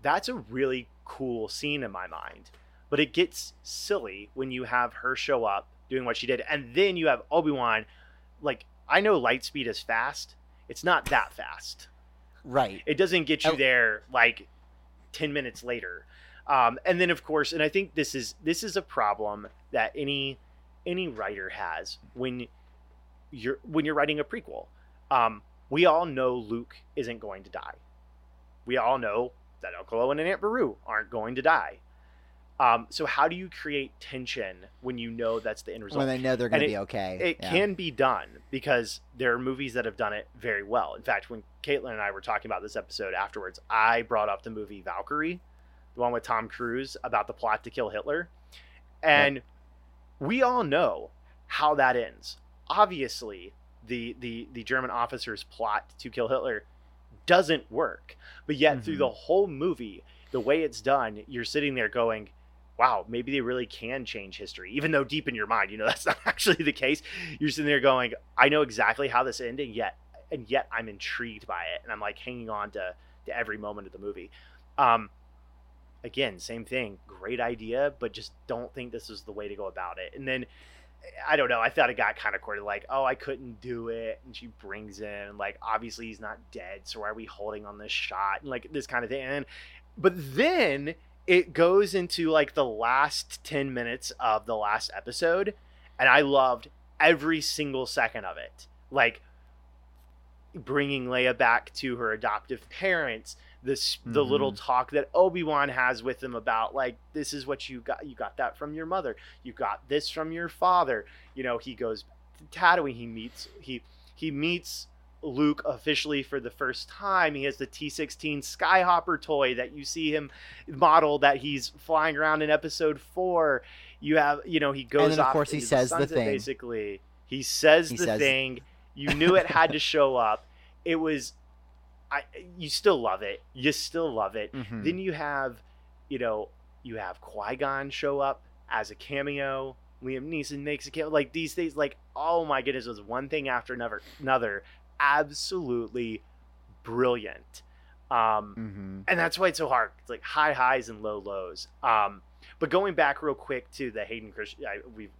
that's a really cool scene in my mind. But it gets silly when you have her show up doing what she did. And then you have obi-wan like i know light speed is fast it's not that fast Right. it doesn't get you Oh. there like 10 minutes later. Um, and then of course, and I think this is this is a problem that any any writer has when you're when you're writing a prequel. Um, we all know Luke isn't going to die. We all know that Uncle Owen and Aunt Beru aren't going to die. Um, so how do you create tension when you know that's the end result? When they know they're going to be okay. It Yeah. can be done because there are movies that have done it very well. In fact, when Caitlin and I were talking about this episode afterwards, I brought up the movie Valkyrie, the one with Tom Cruise about the plot to kill Hitler. And we all know how that ends. Obviously, the, the, the German officer's plot to kill Hitler doesn't work. But yet, through Mhm. the whole movie, the way it's done, you're sitting there going, wow, maybe they really can change history, even though deep in your mind, you know, that's not actually the case. You're sitting there going, I know exactly how this ended, yet, and yet I'm intrigued by it. And I'm like hanging on to, to every moment of the movie. Um, again, same thing. Great idea, but just don't think this is the way to go about it. And then, I don't know. I thought it got kind of corny, like, oh, I couldn't do it. And she brings in, like, obviously he's not dead. So why are we holding on this shot? And like this kind of thing. And, but then it goes into like the last 10 minutes of the last episode and i loved every single second of it. Like bringing leia back to her adoptive parents this the mm-hmm. little talk that obi-wan has with them about like this is what you got you got that from your mother you got this from your father. You know he goes to tatooine he meets he he meets Luke officially for the first time. He has the T16 Skyhopper toy that you see him model that he's flying around in episode four. You have, you know, he goes then, of off course, he says the thing. Basically, he says He the says- thing. You knew it had to show up. It was, I. You still love it. You still love it. Mhm. Then you have, you know, you have Qui Gon show up as a cameo. Liam Neeson makes a cameo. Like these things, like oh my goodness, it was one thing after another. Another, absolutely brilliant. Um, Mhm. and that's why it's so hard. It's like high highs and low lows. Um, but going back real quick to the Hayden Christensen, we've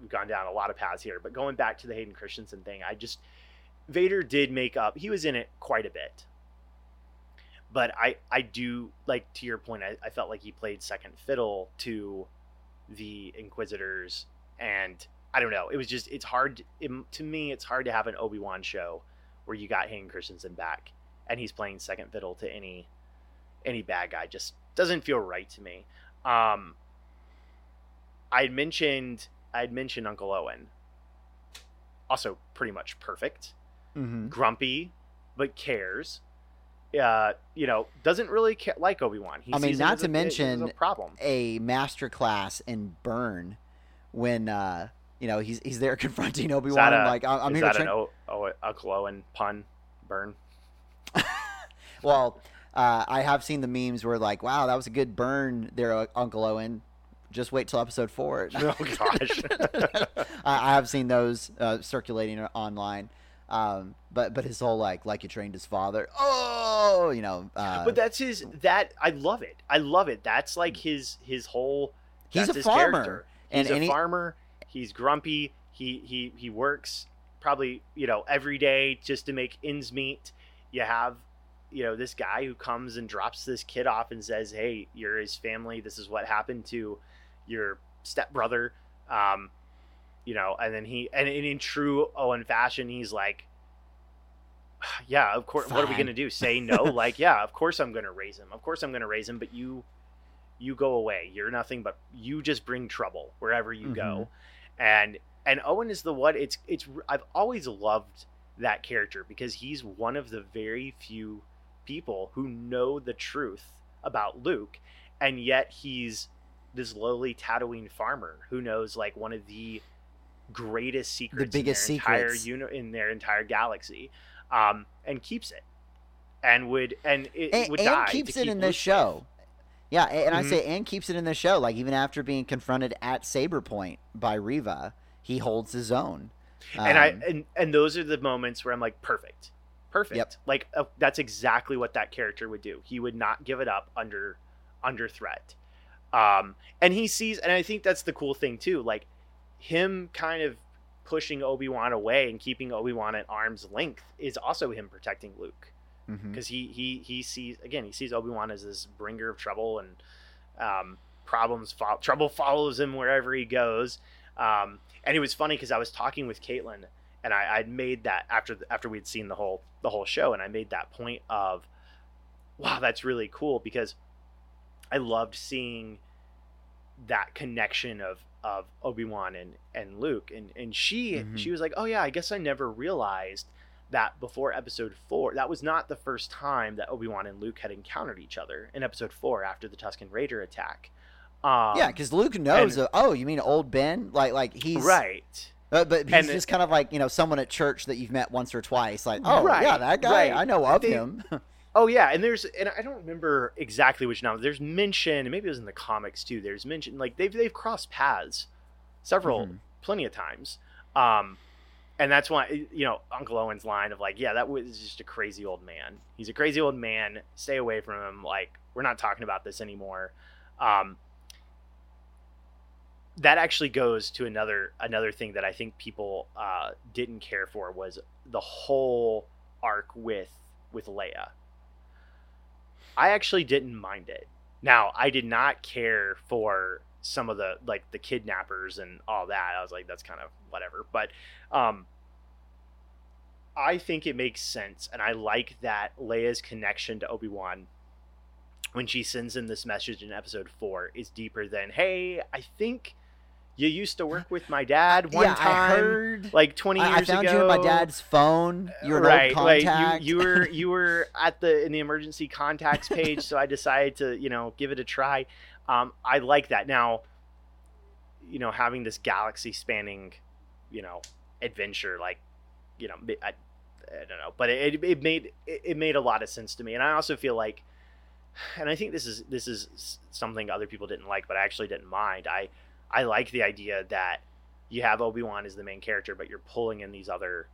we've gone down a lot of paths here. But going back to the Hayden Christensen thing, I just Vader did make up. He was in it quite a bit. But I I do like to your point. I, I felt like he played second fiddle to the Inquisitors, and I don't know. It was just it's hard it, to me. It's hard to have an Obi Wan show where you got Hayden Christensen back and he's playing second fiddle to any any bad guy. Just doesn't feel right to me. Um i had mentioned i had mentioned uncle owen. Also pretty much perfect. Mhm. grumpy but cares. Uh you know doesn't really ca- like obi-wan. I mean, not to a- mention- a problem. a master class in burn when uh you know he's he's there confronting Obi Wan like I'm is here to that train. an o- o- uncle owen pun burn Well, uh, I have seen the memes where like, wow, that was a good burn there, uh, Uncle Owen. Just wait till episode four. oh gosh I, I have seen those uh, circulating online. Um, but but his whole like like you trained his father. Oh, you know. Uh, but that's his that i love it i love it that's like his his whole he's a farmer, character. He's and, a and he, farmer. He's grumpy. He he he works probably you know every day just to make ends meet. You have you know this guy who comes and drops this kid off and says, "Hey, you're his family. This is what happened to your stepbrother." Um, you know, and then he and in true Owen fashion, he's like, "Yeah, of course. Fine. What are we gonna do? Say no? like, yeah, of course I'm gonna raise him. Of course I'm gonna raise him. But you, you go away. You're nothing but you just bring trouble wherever you mm-hmm. go." And and Owen is the one. It's it's. I've always loved that character because he's one of the very few people who know the truth about Luke, and yet he's this lowly Tatooine farmer who knows like one of the greatest secrets, the biggest in their secrets. entire uni- in their entire galaxy, um, and keeps it, and would and it and, would and die keeps it in this show. Yeah, and, mm-hmm. I say and keeps it in the show. Like even after being confronted at Saber Point by Reva, he holds his own. Um, and I um, and and those are the moments where I'm like, perfect, perfect. Yep. Like uh, that's exactly what that character would do. He would not give it up under under threat. Um, and he sees, and I think that's the cool thing too. Like him kind of pushing Obi Wan away and keeping Obi Wan at arm's length is also him protecting Luke because mm-hmm. he he he sees again he sees Obi Wan as this bringer of trouble and um, problems fo- trouble follows him wherever he goes. Um, and it was funny because I was talking with Caitlin and I, I'd made that after after we'd seen the whole the whole show, and I made that point of, wow, that's really cool because I loved seeing that connection of of Obi Wan and and Luke, and and she mm-hmm. she was like, oh yeah, I guess I never realized that before episode four. That was not the first time that Obi Wan and Luke had encountered each other in episode four after the Tusken Raider attack. Um, yeah, because Luke knows. And, oh, you mean old Ben? Like, like he's right. But, but he's and just kind of like you know someone at church that you've met once or twice. Like, oh right, yeah, that guy, right. I know of they, him. oh yeah, and there's and I don't remember exactly which now. There's mention, maybe it was in the comics too. There's mention like they've they've crossed paths several, mm-hmm. plenty of times. Um, and that's why you know Uncle Owen's line of like, yeah, that was just a crazy old man. He's a crazy old man. Stay away from him. Like, we're not talking about this anymore. Um, that actually goes to another another thing that I think people uh, didn't care for was the whole arc with with Leia. I actually didn't mind it. Now, I did not care for some of the like the kidnappers and all that. I was like, that's kind of whatever. But um, I think it makes sense, and I like that Leia's connection to Obi Wan when she sends him this message in Episode Four is deeper than, "Hey, I think." You used to work with my dad one yeah, time, I heard, like twenty years ago. I found ago. you in my dad's phone. You're an right, old contact. Like you, you were you were at the in the emergency contacts page, so I decided to you know give it a try. Um, I like that now. You know, having this galaxy spanning, you know, adventure, like, you know, I, I don't know, but it, it made it made a lot of sense to me, and I also feel like, and I think this is this is something other people didn't like, but I actually didn't mind. I I like the idea that you have Obi Wan as the main character, but you're pulling in these other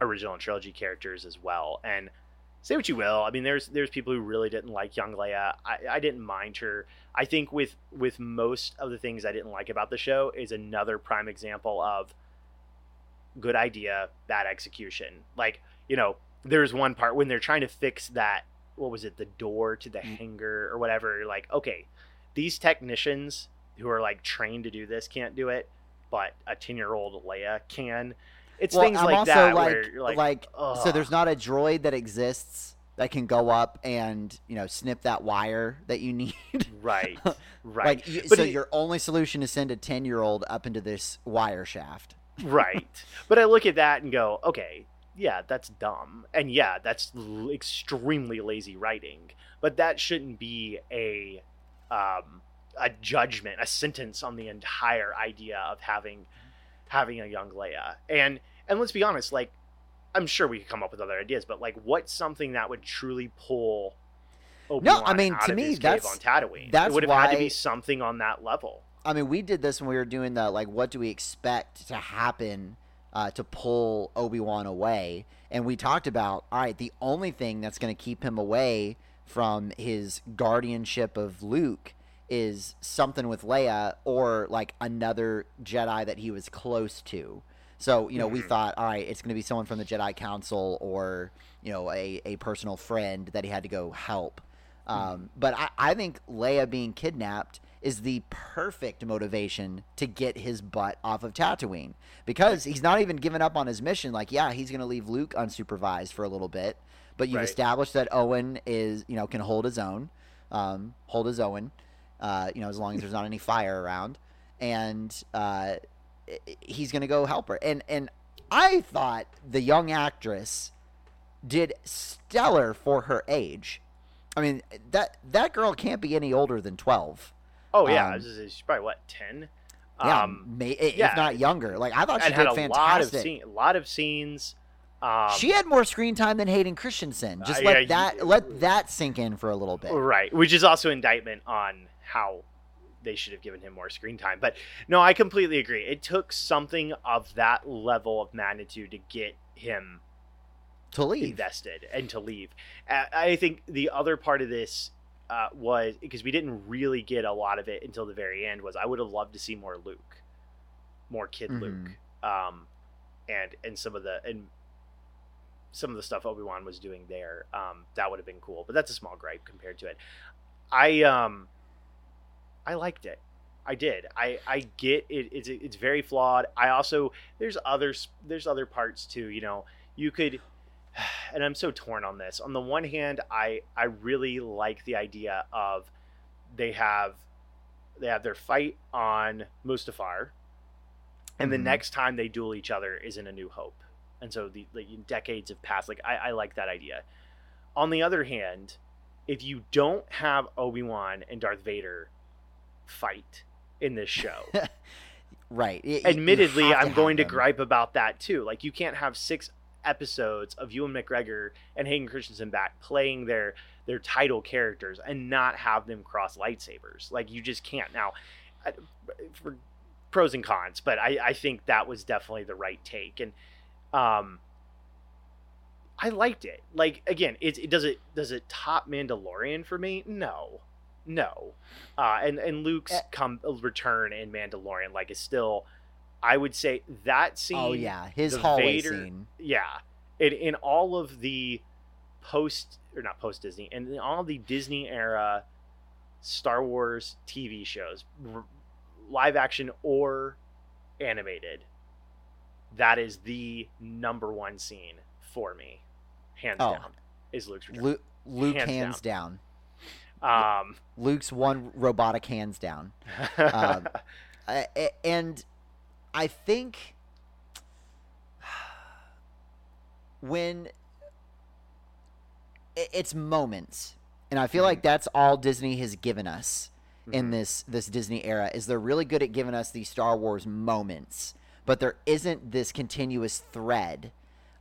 original trilogy characters as well. And say what you will, I mean, there's there's people who really didn't like young Leia. I, I didn't mind her. I think with with most of the things I didn't like about the show is another prime example of good idea, bad execution. Like you know, there's one part when they're trying to fix that. What was it? The door to the mm. hangar or whatever. Like, okay, these technicians who are like trained to do this can't do it, but a ten year old Leia can. It's well, things I'm like that like, where like, like so there's not a droid that exists that can go up and you know snip that wire that you need. right, right. like, but so it, your only solution is send a ten year old up into this wire shaft. right, but I look at that and go, okay, yeah, that's dumb, and yeah, that's l- extremely lazy writing. But that shouldn't be a um, a judgment, a sentence on the entire idea of having having a young Leia. And and let's be honest, like I'm sure we could come up with other ideas, but like what's something that would truly pull Obi-Wan no, I mean to me that's on Tatooine. That's it would have why, had to be something on that level. I mean, we did this when we were doing the like, what do we expect to happen uh, to pull Obi Wan away? And we talked about, all right, the only thing that's going to keep him away from his guardianship of Luke is something with Leia or like another Jedi that he was close to. So you know, we Mhm. thought, all right, it's going to be someone from the Jedi Council or you know a, a personal friend that he had to go help. Um, But I, I think Leia being kidnapped is the perfect motivation to get his butt off of Tatooine because he's not even giving up on his mission. Like, yeah, he's going to leave Luke unsupervised for a little bit, but you've Right. established that Owen is you know can hold his own, um, hold his own, uh, you know, as long as there's not any fire around, and uh, he's going to go help her. And and I thought the young actress did stellar for her age. I mean that that girl can't be any older than twelve. Oh yeah, Um, I was just- she's probably what ten. Yeah, um, may, if yeah. not younger. Like I thought she did had a fantastic. lot of scene, a lot of scenes. Um, she had more screen time than Hayden Christensen. Just Uh, let yeah, that you- let that sink in for a little bit. right, which is also indictment on how they should have given him more screen time. But no, I completely agree. It took something of that level of magnitude to get him To leave. invested and to leave. I think the other part of this uh, was because we didn't really get a lot of it until the very end. Was I would have loved to see more Luke, more kid Mhm. Luke, um, and and some of the and some of the stuff Obi Wan was doing there. Um, that would have been cool, but that's a small gripe compared to it. I um, I liked it. I did. I I get it. It's it's very flawed. I also there's others there's other parts too. You know, you could, and I'm so torn on this. On the one hand, I I really like the idea of they have they have their fight on Mustafar, and the Mhm. next time they duel each other is in A New Hope, and so the, the decades have passed. Like I, I like that idea. On the other hand, if you don't have Obi Wan and Darth Vader fight in this show, right. Y- admittedly, I'm have going to them. gripe about that too. Like you can't have six episodes of Ewan McGregor and Hayden Christensen back playing their their title characters and not have them cross lightsabers. Like you just can't. Now, for pros and cons, but I, I think that was definitely the right take, and um, I liked it. Like again, it, it does it does it top Mandalorian for me? No, no. Uh, and and Luke's Eh. come return in Mandalorian like is still, I would say that scene. Oh yeah, his hallway Vader- scene. yeah. In in all of the post or not post Disney and all the Disney era Star Wars TV shows, r- live action or animated, that is the number one scene for me, hands Oh. down. Is Luke's return. Luke, Luke Hands hands, down. Um, Luke's one robotic hands down. Um, and I think when it's moments, and I feel like that's all Disney has given us in Mhm. this this Disney era is they're really good at giving us these Star Wars moments, but there isn't this continuous thread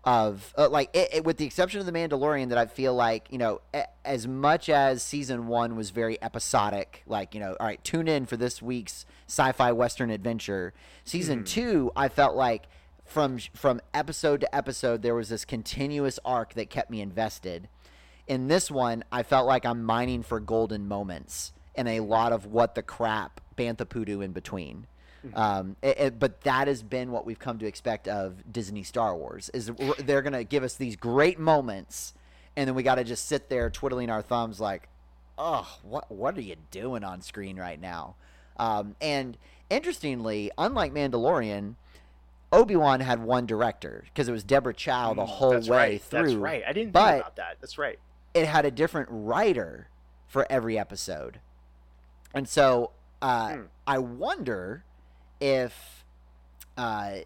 of uh, like it, it- with the exception of the Mandalorian that I feel like you know a, as much as season one was very episodic, like you know all right tune in for this week's sci-fi western adventure. Season Mhm. two, I felt like from from episode to episode there was this continuous arc that kept me invested. In this one, I felt like I'm mining for golden moments and a lot of what the crap bantha poodoo in between. Mhm. Um, it, it- but that has been what we've come to expect of Disney Star Wars. Is they're gonna give us these great moments, and then we got to just sit there twiddling our thumbs like, oh, what what are you doing on screen right now? Um, and interestingly, unlike Mandalorian, Obi Wan had one director because it was Deborah Chow the Mm, whole that's way right. through. That's right. I didn't but- think about that. That's right. It had a different writer for every episode, and so uh, Hmm. I wonder if, uh,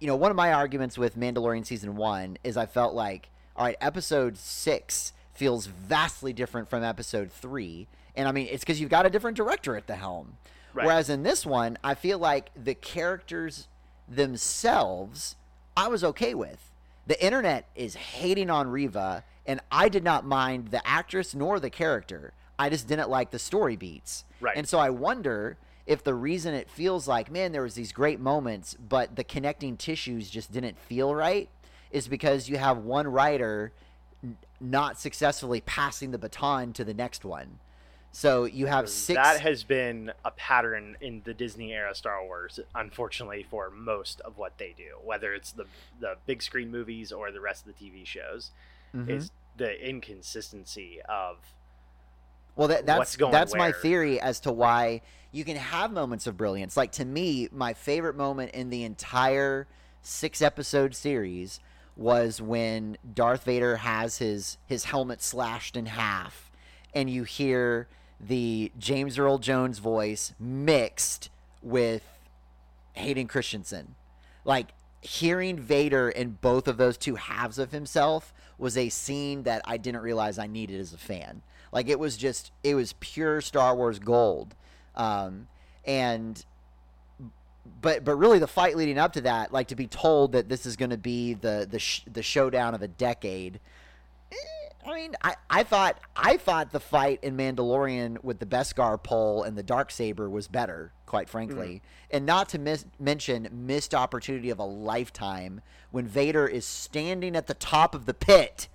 you know, one of my arguments with Mandalorian season one is I felt like, all right, episode six feels vastly different from episode three, and I mean it's because you've got a different director at the helm. Right. Whereas in this one, I feel like the characters themselves, I was okay with. The internet is hating on Reva, and I did not mind the actress nor the character. I just didn't like the story beats. Right. And so I wonder if the reason it feels like, man, there was these great moments, but the connecting tissues just didn't feel right, is because you have one writer not successfully passing the baton to the next one. So you have six. That has been a pattern in the Disney era Star Wars, unfortunately, for most of what they do, whether it's the the big screen movies or the rest of the TV shows, Mhm. is the inconsistency of Well, that, that's that's my theory as to why you can have moments of brilliance. Like to me, my favorite moment in the entire six episode series was when Darth Vader has his his helmet slashed in half, and you hear the James Earl Jones voice mixed with Hayden Christensen. Like hearing Vader in both of those two halves of himself was a scene that I didn't realize I needed as a fan. Like it was just it was pure Star Wars gold. Um, and but but really the fight leading up to that, like to be told that this is going to be the the sh- the showdown of a decade. eh, I mean, I, I thought I thought the fight in Mandalorian with the Beskar pole and the dark saber was better, quite frankly, and not to miss, mention missed opportunity of a lifetime when Vader is standing at the top of the pit.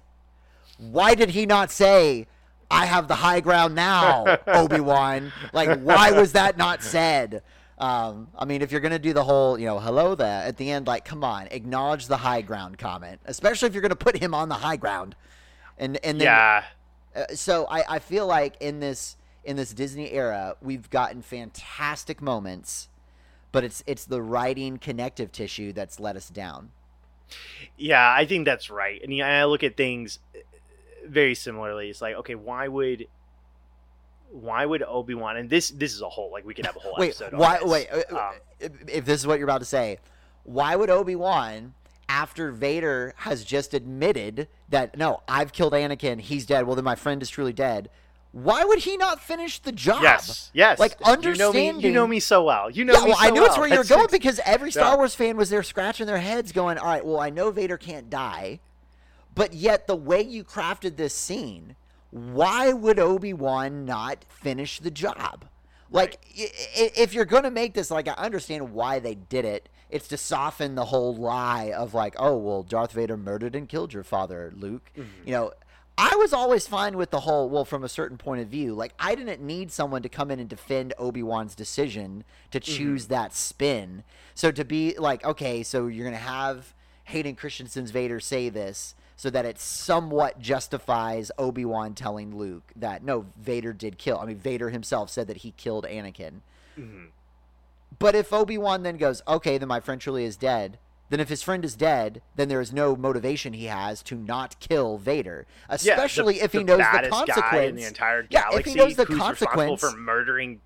Why did he not say, "I have the high ground now"? Obi Wan, like, why was that not said? Um, I mean, if you're gonna do the whole, you know, hello there at the end, like, come on, acknowledge the high ground comment, especially if you're gonna put him on the high ground. And and then, yeah, uh, so I, I feel like in this in this Disney era, we've gotten fantastic moments, but it's it's the writing connective tissue that's let us down. yeah, I think that's right. And yeah, I look at things very similarly. It's like, okay, why would why would Obi Wan and this this is a whole like we could have a whole Wait, episode. on why? this. Wait, uh, Um, if this is what you're about to say, why would Obi Wan, after Vader has just admitted that no, I've killed Anakin, he's dead. Well, then my friend is truly dead. Why would he not finish the job? yes, yes. Like You know me, understanding. you know me so well. You know yeah, me well, so I knew well. it's where you're going because every Star Yeah. Wars fan was there scratching their heads, going, "All right, well, I know Vader can't die, but yet the way you crafted this scene, why would Obi Wan not finish the job? Like, i- if you're going to make this, like, I understand why they did it. It's to soften the whole lie of like, oh, well, Darth Vader murdered and killed your father, Luke. Mm-hmm. You know, I was always fine with the whole, well, from a certain point of view. Like, I didn't need someone to come in and defend Obi Wan's decision to choose that spin. So to be like, okay, so you're going to have Hayden Christensen's Vader say this so that it somewhat justifies Obi Wan telling Luke that, no, Vader did kill. I mean, Vader himself said that he killed Anakin. Mhm. But if Obi Wan then goes, okay, then my friend truly is dead. Then if his friend is dead, then there is no motivation he has to not kill Vader, Yeah, especially the- if he the knows the consequence. guy in the entire Yeah, if he knows the consequence- for murdering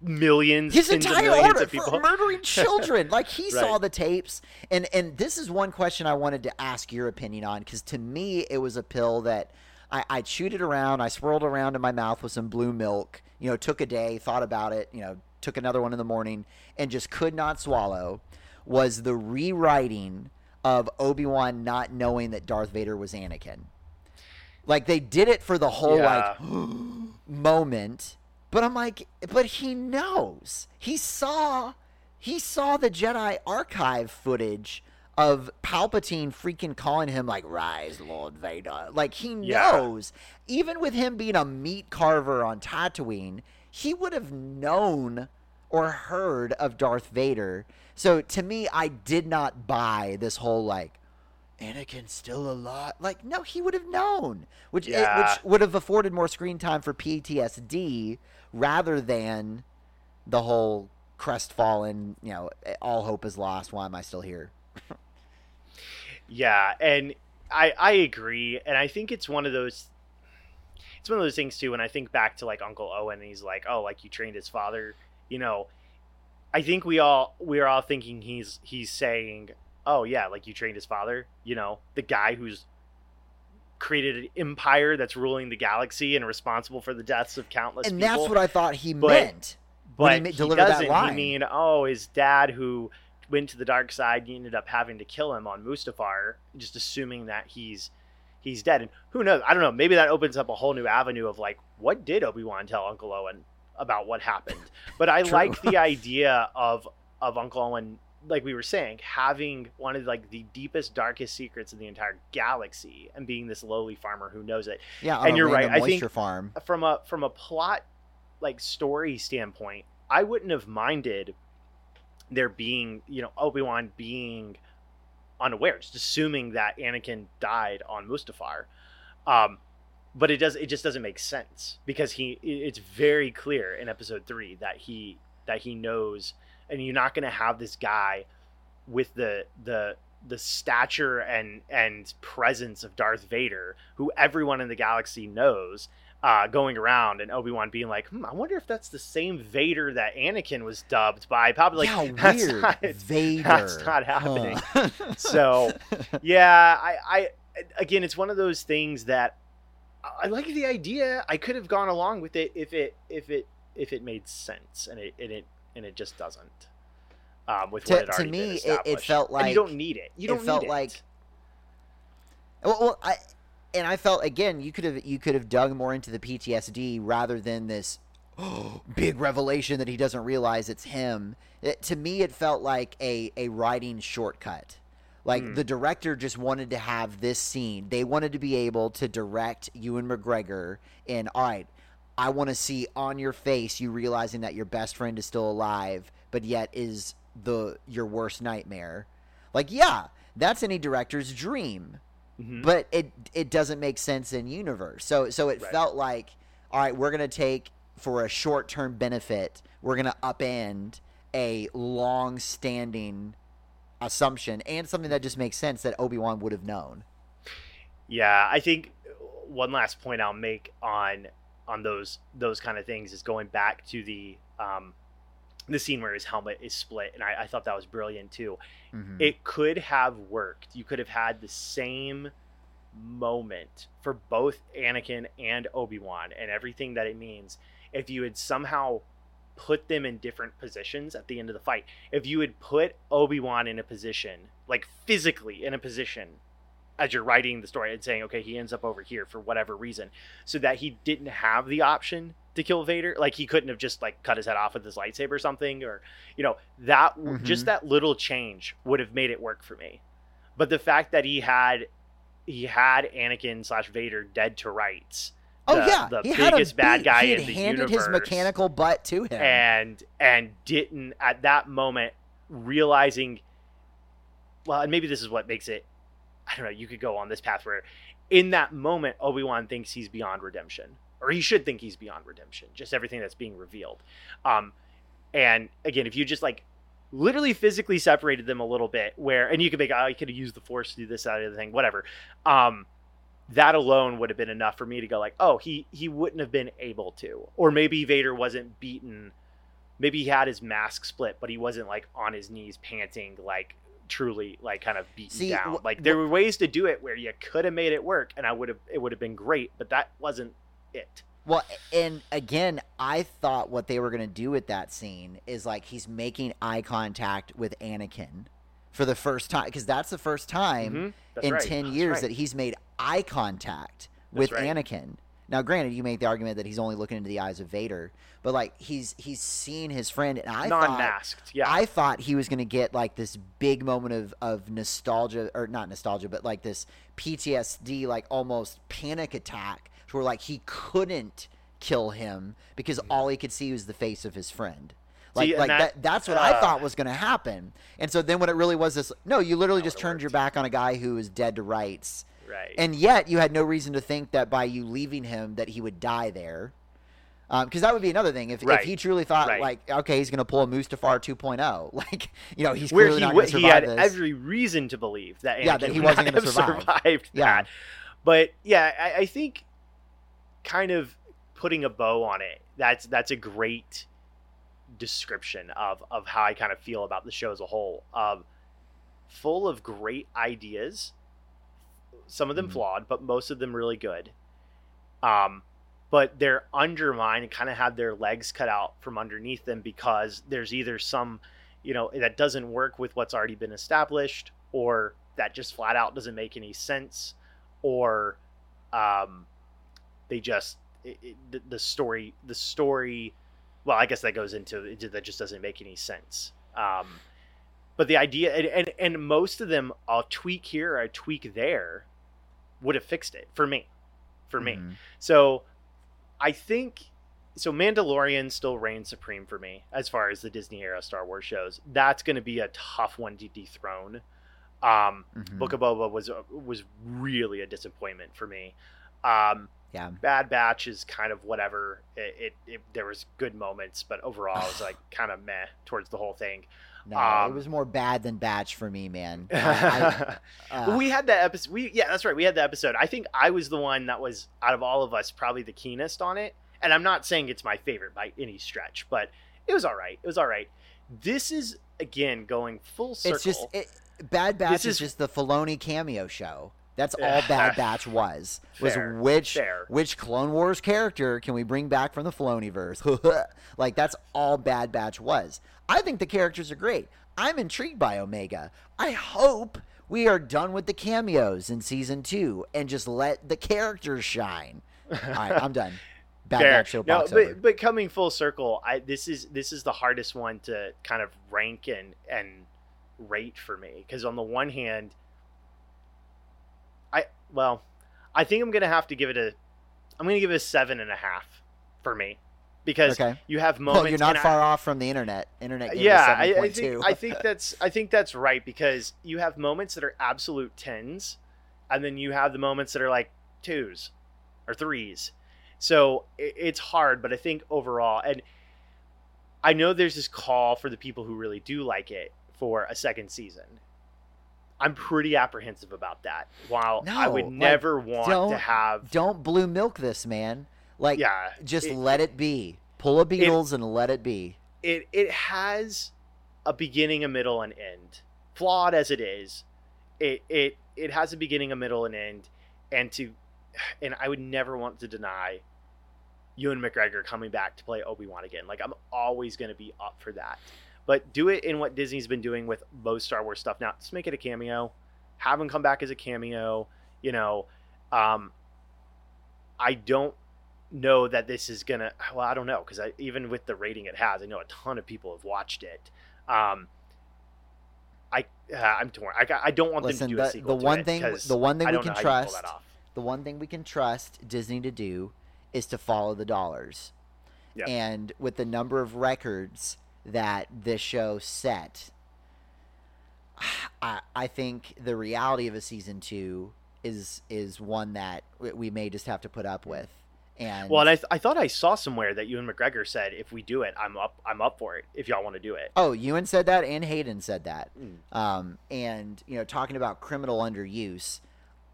millions, his entire millions order of people. for murdering children. like he saw the tapes, and and this is one question I wanted to ask your opinion on because to me it was a pill that I, I chewed it around, I swirled around in my mouth with some blue milk. You know, took a day, thought about it. You know, took another one in the morning, and just could not swallow. Was the rewriting of Obi Wan not knowing that Darth Vader was Anakin? Like they did it for the whole like moment but i'm like but he knows. He saw he saw the jedi archive footage of palpatine freaking calling him like rise lord vader. Like he Yeah. knows. Even with him being a meat carver on tatooine he would have known or heard of darth vader. So to me i did not buy this whole like Anakin's still alive. Like, no, he would have known, which it- which would have afforded more screen time for PTSD rather than the whole crestfallen. You know, all hope is lost. Why am I still here? Yeah, and I I agree, and I think it's one of those. It's one of those things too. When I think back to like Uncle Owen, and he's like, "Oh, like you trained his father," you know. I think we all we're all thinking he's he's saying, "Oh yeah, like you trained his father," you know, the guy who's created an empire that's ruling the galaxy and responsible for the deaths of countless and people. that's what I thought he But- meant when but he he doesn't. line. He mean, oh, his dad who went to the dark side, he ended up having to kill him on Mustafar, just assuming that he's he's dead. And who knows? I don't know. Maybe that opens up a whole new avenue of like, what did Obi Wan tell Uncle Owen about what happened? But I like the idea of of Uncle Owen like we were saying, having one of like the deepest, darkest secrets in the entire galaxy, and being this lowly farmer who knows it. Yeah, And you're right, I think- farm. From a from a plot like story standpoint, I wouldn't have minded there being you know Obi Wan being unaware, just assuming that Anakin died on Mustafar. Um, but it does it just doesn't make sense because he it's very clear in episode three that he that he knows and you're not going to have this guy with the the the stature and and presence of Darth Vader who everyone in the galaxy knows uh, going around and Obi-Wan being like hmm, I wonder if that's the same Vader that Anakin was dubbed by probably like yeah, that's weird. not- Vader. that's not happening. Huh. so yeah I, I again it's one of those things that i like the idea i could have gone along with it if it if it if it made sense and it and it and it just doesn't um with To- to me, it- it felt And you don't need it you it don't felt need like- it. well, well, I and I felt again you could have you could have dug more into the PTSD rather than this big revelation that he doesn't realize it's him. It, to me, it felt like a a writing shortcut. Like Hmm. the director just wanted to have this scene. They wanted to be able to direct Ewan McGregor in. All right, I want to see on your face you realizing that your best friend is still alive, but yet is the your worst nightmare. Like, yeah, that's any director's dream Mhm. but it it doesn't make sense in universe. So so it Right. felt like all right, we're gonna take for a short term benefit, we're gonna upend a long standing assumption and something that just makes sense that Obi Wan would have known. Yeah, I think one last point I'll make on on those those kind of things is going back to the um, the scene where his helmet is split, and I, I thought that was brilliant too. Mhm. It could have worked. You could have had the same moment for both Anakin and Obi Wan, and everything that it means if you had somehow put them in different positions at the end of the fight. If you had put Obi Wan in a position, like physically in a position, as you're writing the story and saying, okay, he ends up over here for whatever reason, so that he didn't have the option to kill Vader. Like he couldn't have just like cut his head off with his lightsaber or something, or you know that Mhm. just that little change would have made it work for me. But the fact that he had he had Anakin slash Vader dead to rights, oh the- yeah, the he biggest bad guy he had in the handed his mechanical butt to him. and and didn't at that moment realizing well and maybe this is what makes it i don't know you could go on this path where in that moment obi-wan thinks he's beyond redemption or he should think he's beyond redemption just everything that's being revealed. Um and again if you just like literally physically separated them a little bit where and you could make oh you could have used the force to do this that other thing whatever um that alone would have been enough for me to go like oh he he wouldn't have been able to or maybe vader wasn't beaten maybe he had his mask split but he wasn't like on his knees panting like truly like kind of beaten See, down wh- like there were ways to do it where you could have made it work and i would have it would have been great but that wasn't it Well, and again, I thought what they were going to do with that scene is like he's making eye contact with Anakin for the first time because that's the first time Mhm. That's in right. 10 That's years right. that he's made eye contact That's with right. Anakin. Now, granted, you make the argument that he's only looking into the eyes of Vader, but like he's he's seen his friend, and I thought non-masked yeah I thought he was going to get like this big moment of, of nostalgia, or not nostalgia, but like this PTSD, like almost panic attack, where like he couldn't kill him because all he could see was the face of his friend. Like, Mm-hmm. See, like that- that, that's what I uh, thought was going to happen. And so then what it really was this, no, you literally just turned your back on a guy who is dead to rights. Right And yet you had no reason to think that by you leaving him that he would die there. Because that would be another thing. If, Right. if he truly thought, Right. like, okay, he's going to pull a Mustafar 2.0. Like, you know, he's where he wa- he had this. every reason to believe that Anakin Yeah, that he wasn't gonna survive. survived Yeah. that. But yeah, I, I think kind of putting a bow on it. That's that's a great description of of how I kind of feel about the show as a whole. Um, full of great ideas, some of them Mhm. flawed, but most of them really good. Um, but they're undermined and kind of have their legs cut out from underneath them because there's either some, you know, that doesn't work with what's already been established, or that just flat out doesn't make any sense, or um, they just it, it, the, the story the story. Well, I guess that goes into it, that just doesn't make any sense. Um, but the idea and, and and most of them a tweak here or a tweak there would have fixed it for me for me Mhm. so i think so mandalorian still reigns supreme for me as far as the disney era star wars shows that's going to be a tough one to dethrone um Mhm. book of boba was was really a disappointment for me um Yeah. bad batch is kind of whatever it, it, it there was good moments but overall it was like kind of meh towards the whole thing No, Um, it was more bad than batch for me, man. I, I, uh, we had that episode. We yeah, that's right. We had the episode. I think I was the one that was out of all of us probably the keenest on it. And I'm not saying it's my favorite by any stretch, but it was all right. It was all right. This is again going full circle. it's just it, bad batch is is- just the Filoni cameo show. That's all bad batch was. Was Fair, which fair. which Clone Wars character can we bring back from the Filoni verse? like that's all bad batch was. I think the characters are great. I'm intrigued by Omega. I hope we are done with the cameos in season two and just let the characters shine. All right, I'm done. Bad Fair. batch show no, box but over. but coming full circle, I this is this is the hardest one to kind of rank and and rate for me because on the one hand, well, I think I'm gonna have to give it a, I'm gonna give it a seven and a half for me because Okay. you have moments. Well, you're not and I- far off from the internet. Internet. Yeah, I, I 7.2. think I think that's I think that's right because you have moments that are absolute tens, and then you have the moments that are like twos or threes. So it, it's hard, but I think overall, and I know there's this call for the people who really do like it for a second season. I'm pretty apprehensive about that. While I No, would like, never want to have, don't blue milk this man. Like, yeah, just it- let it be. Pull a Beatles and let it be. it it has a beginning, a middle, and end. Flawed as it is, it it it has a beginning, a middle, and end. And to and I would never want to deny Ewan McGregor coming back to play Obi Wan again. Like I'm always going to be up for that. But do it in what Disney's been doing with most Star Wars stuff. Now, just make it a cameo. Have him come back as a cameo. You know, um, I don't know that this is gonna. Well, I don't know because even with the rating it has, I know a ton of people have watched it. Um, I uh, I'm torn. I, I don't want Listen, them to do a the, sequel the one thing, the one thing I we don't can trust, off. the one thing we can trust Disney to do is to follow the dollars. Yep. And with the number of records that this show set, I, I think the reality of a season two is is one that we- we may just have to put up with. And Well, and I, th- I thought I saw somewhere that Ewan McGregor said if we do it, I'm up. I'm up for it. If y'all want to do it. Oh, Ewan said that, and Hayden said that. Mm. Um, and you know, talking about criminal underuse,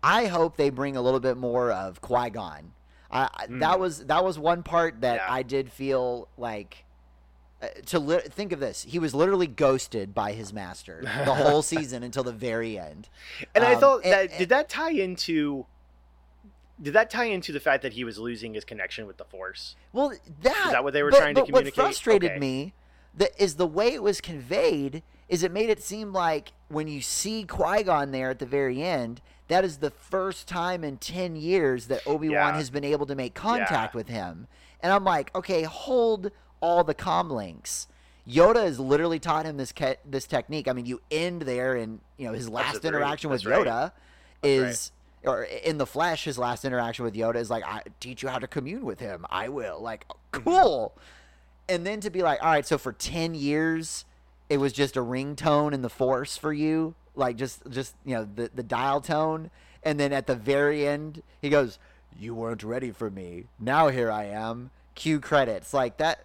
I hope they bring a little bit more of Qui Gon. I, I Mm. that was that was one part that Yeah. I did feel like. Uh, to li- think of this, he was literally ghosted by his master the whole season until the very end. And I Um, thought that and- did that tie into. Did that tie into the fact that he was losing his connection with the Force? Well, that that what they were but- trying to communicate? What frustrated Okay. me that is the way it was conveyed is it made it seem like when you see Qui Gon there at the very end, that is the first time in ten years that Obi Wan Yeah. has been able to make contact with him. And I'm like, okay, hold all the com links. Yoda has literally taught him this ke- this technique. I mean, you end there, and you know his last interaction with right. Yoda is or in the flesh his last interaction with yoda is like i teach you how to commune with him. I will. Like Mm-hmm. cool. And then to be like all right so for 10 years it was just a ringtone in the force for you? Like just just you know the the dial tone? And then at the very end he goes you weren't ready for me. Now here i am. Cue credits. Like that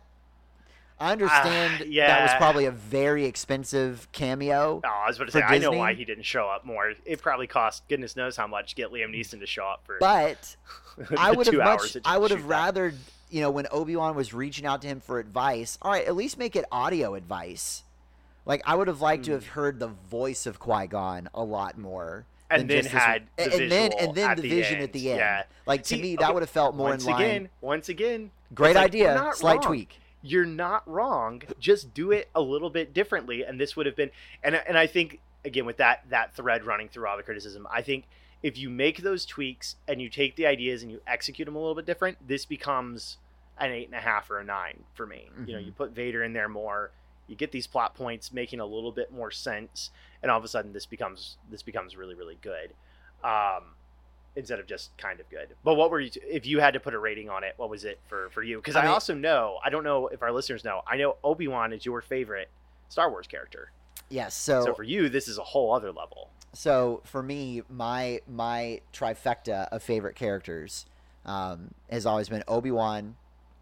i understand that was probably a very expensive cameo Oh, I was about to say I know why he didn't show up more. It probably cost goodness knows how much to get Liam Neeson to show up for but I would have much. I would have shoot that. rather, you know, when Obi Wan was reaching out to him for advice. All right, at least make it audio advice. Like I would have liked to Hmm. have heard the voice of Qui Gon a lot more. And then just this- had the and, then and then the the vision end. at the end. Yeah. Like to See, me, that would have felt more once in line. again, once again, Great like, idea. Slight wrong. tweak. You're not wrong. Just do it a little bit differently, and this would have been. And and I think again with that that thread running through all the criticism, I think if you make those tweaks and you take the ideas and you execute them a little bit different, this becomes an eight and a half or a nine for me. You know, you put Vader in there more. You get these plot points making a little bit more sense, and all of a sudden this becomes this becomes really really good, um, instead of just kind of good. But what were you if you had to put a rating on it? What was it for for you? Because I I, mean- also know I don't know if our listeners know. I know Obi Wan is your favorite Star Wars character. Yes. So, So for you, this is a whole other level. so for me, my my trifecta of favorite characters um, has always been Obi Wan,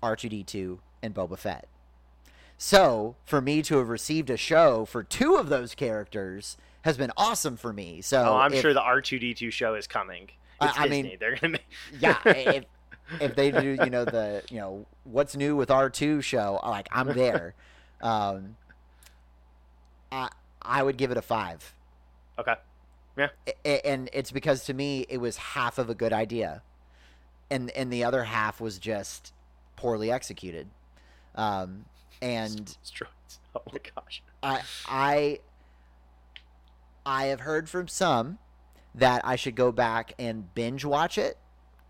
R two D two, and Boba Fett. So for me to have received a show for two of those characters has been awesome for me. So oh, I'm if- sure the R two D two show is coming. I- It's I mean, they're gonna make yeah, if if they do, you know the you know what's new with R two show, like I'm there. Um, I I would give it a five. okay. A- and it's because to me it was half of a good idea and and the other half was just poorly executed um and. Oh my gosh. i i i have heard from some that i should go back and binge watch it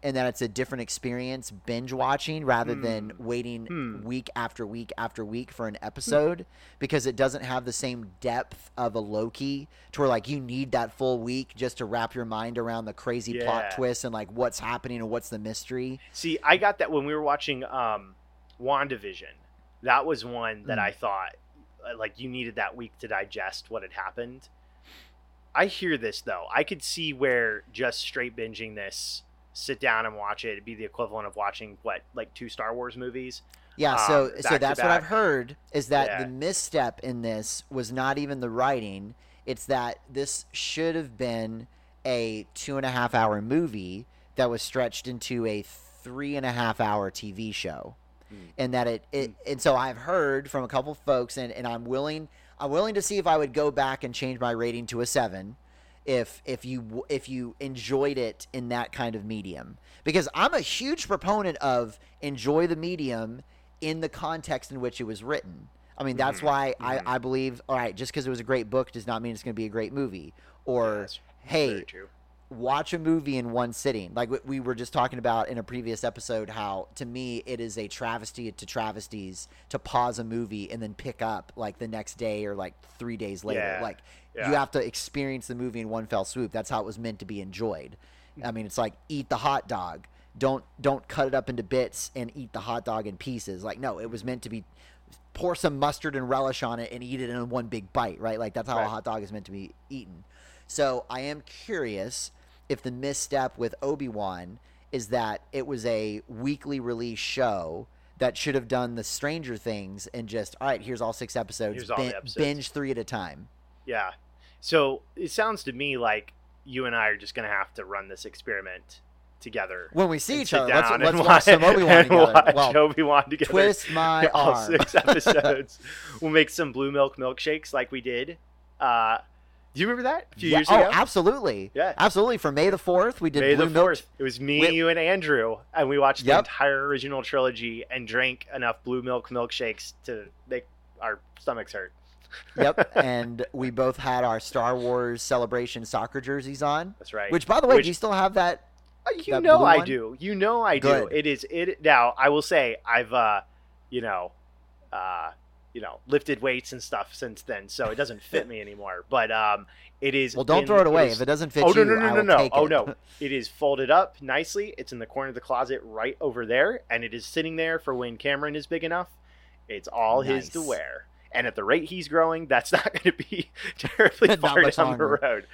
and that it's a different experience binge watching rather than Hmm. waiting Hmm. week after week after week for an episode because it doesn't have the same depth of a Loki to where like you need that full week just to wrap your mind around the crazy plot Yeah. twist and like what's happening and what's the mystery. See, I got that when we were watching um, WandaVision. That was one that Mm. I thought uh, like you needed that week to digest what had happened. I hear this though. I could see where just straight binging this, sit down and watch it, it'd be the equivalent of watching what like two Star Wars movies. Yeah, so Um, so that's what I've heard is that Yeah. the misstep in this was not even the writing. It's that this should have been a two and a half hour movie that was stretched into a three and a half hour TV show. Hmm. And that it, it and so I've heard from a couple folks and, and I'm willing I'm willing to see if I would go back and change my rating to a seven if if you if you enjoyed it in that kind of medium because I'm a huge proponent of enjoy the medium in the context in which it was written. I mean that's Mhm, why. I, I believe all right just because it was a great book does not mean it's going to be a great movie or Yeah, hey. Watch a movie in one sitting. Like we- we were just talking about in a previous episode, how to me it is a travesty to travesties to pause a movie and then pick up like the next day or like three days later. Yeah, Like yeah. you have to experience the movie in one fell swoop. That's how it was meant to be enjoyed. I mean, it's like eat the hot dog. Don't don't cut it up into bits and eat the hot dog in pieces. Like no, it was meant to be pour some mustard and relish on it and eat it in one big bite, right? Like that's how a hot dog is meant to be eaten. So I am curious if the misstep with Obi Wan is that it was a weekly release show that should have done the Stranger Things and just all right, here's all six episodes, Here's all bin- episodes. binge three at a time. Yeah. So it sounds to me like you and I are just gonna have to run this experiment together. When we see each other, let's, let's watch watch, some Obi Wan together. watch Well, Obi-Wan together. twist my all arm. six episodes. we'll make some blue milk milkshakes like we did. Uh, do you remember that a few yeah, years oh, ago? absolutely. Yeah. Absolutely. For May the 4th, we did May Blue the Milk. It was me, We- you, and Andrew, and we watched the entire original trilogy and drank enough blue milk milkshakes to make our stomachs hurt. yep. And we both had our Star Wars celebration soccer jerseys on. That's right. Which, by the way, Which- do you still have that? Uh, You That know I one? do. You know I Good. do. It is it now. I will say I've uh, you know, uh, you know, lifted weights and stuff since then, so it doesn't fit me anymore. But um, it is. Well, don't in- throw it away. is- if it doesn't fit oh you, no no no no will no! Oh it. no! It is folded up nicely. It's in the corner of the closet right over there, and it is sitting there for when Cameron is big enough. It's all his to wear. And at the rate he's growing, that's not going to be terribly far down longer. the road.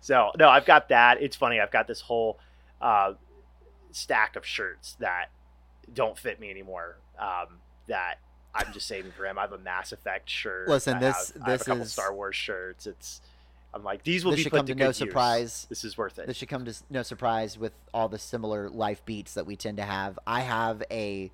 So no, I've got that. It's funny. I've got this whole uh, stack of shirts that don't fit me anymore. Um, that I'm just saving for him. I have a Mass Effect shirt. Listen, I this- have, I have this a couple is- Star Wars shirts. It's I'm like these will this be should put come to to good no use. surprise. This is worth it. This should come to no surprise with all the similar life beats that we tend to have. I have a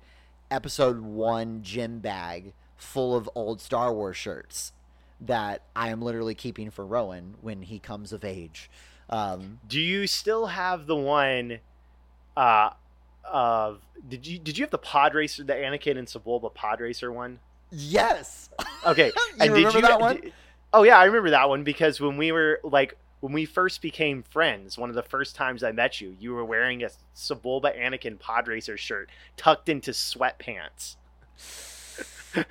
episode one gym bag full of old Star Wars shirts that I am literally keeping for Rowan when he comes of age. Um, Do you still have the one? Uh, of did you did you have the pod racer, the Anakin and Sebulba pod racer one? yes, Okay, you and remember did you that one? did- oh yeah, I remember that one because when we were like when we first became friends, one of the first times I met you, you were wearing a Sebulba Anakin pod racer shirt tucked into sweatpants.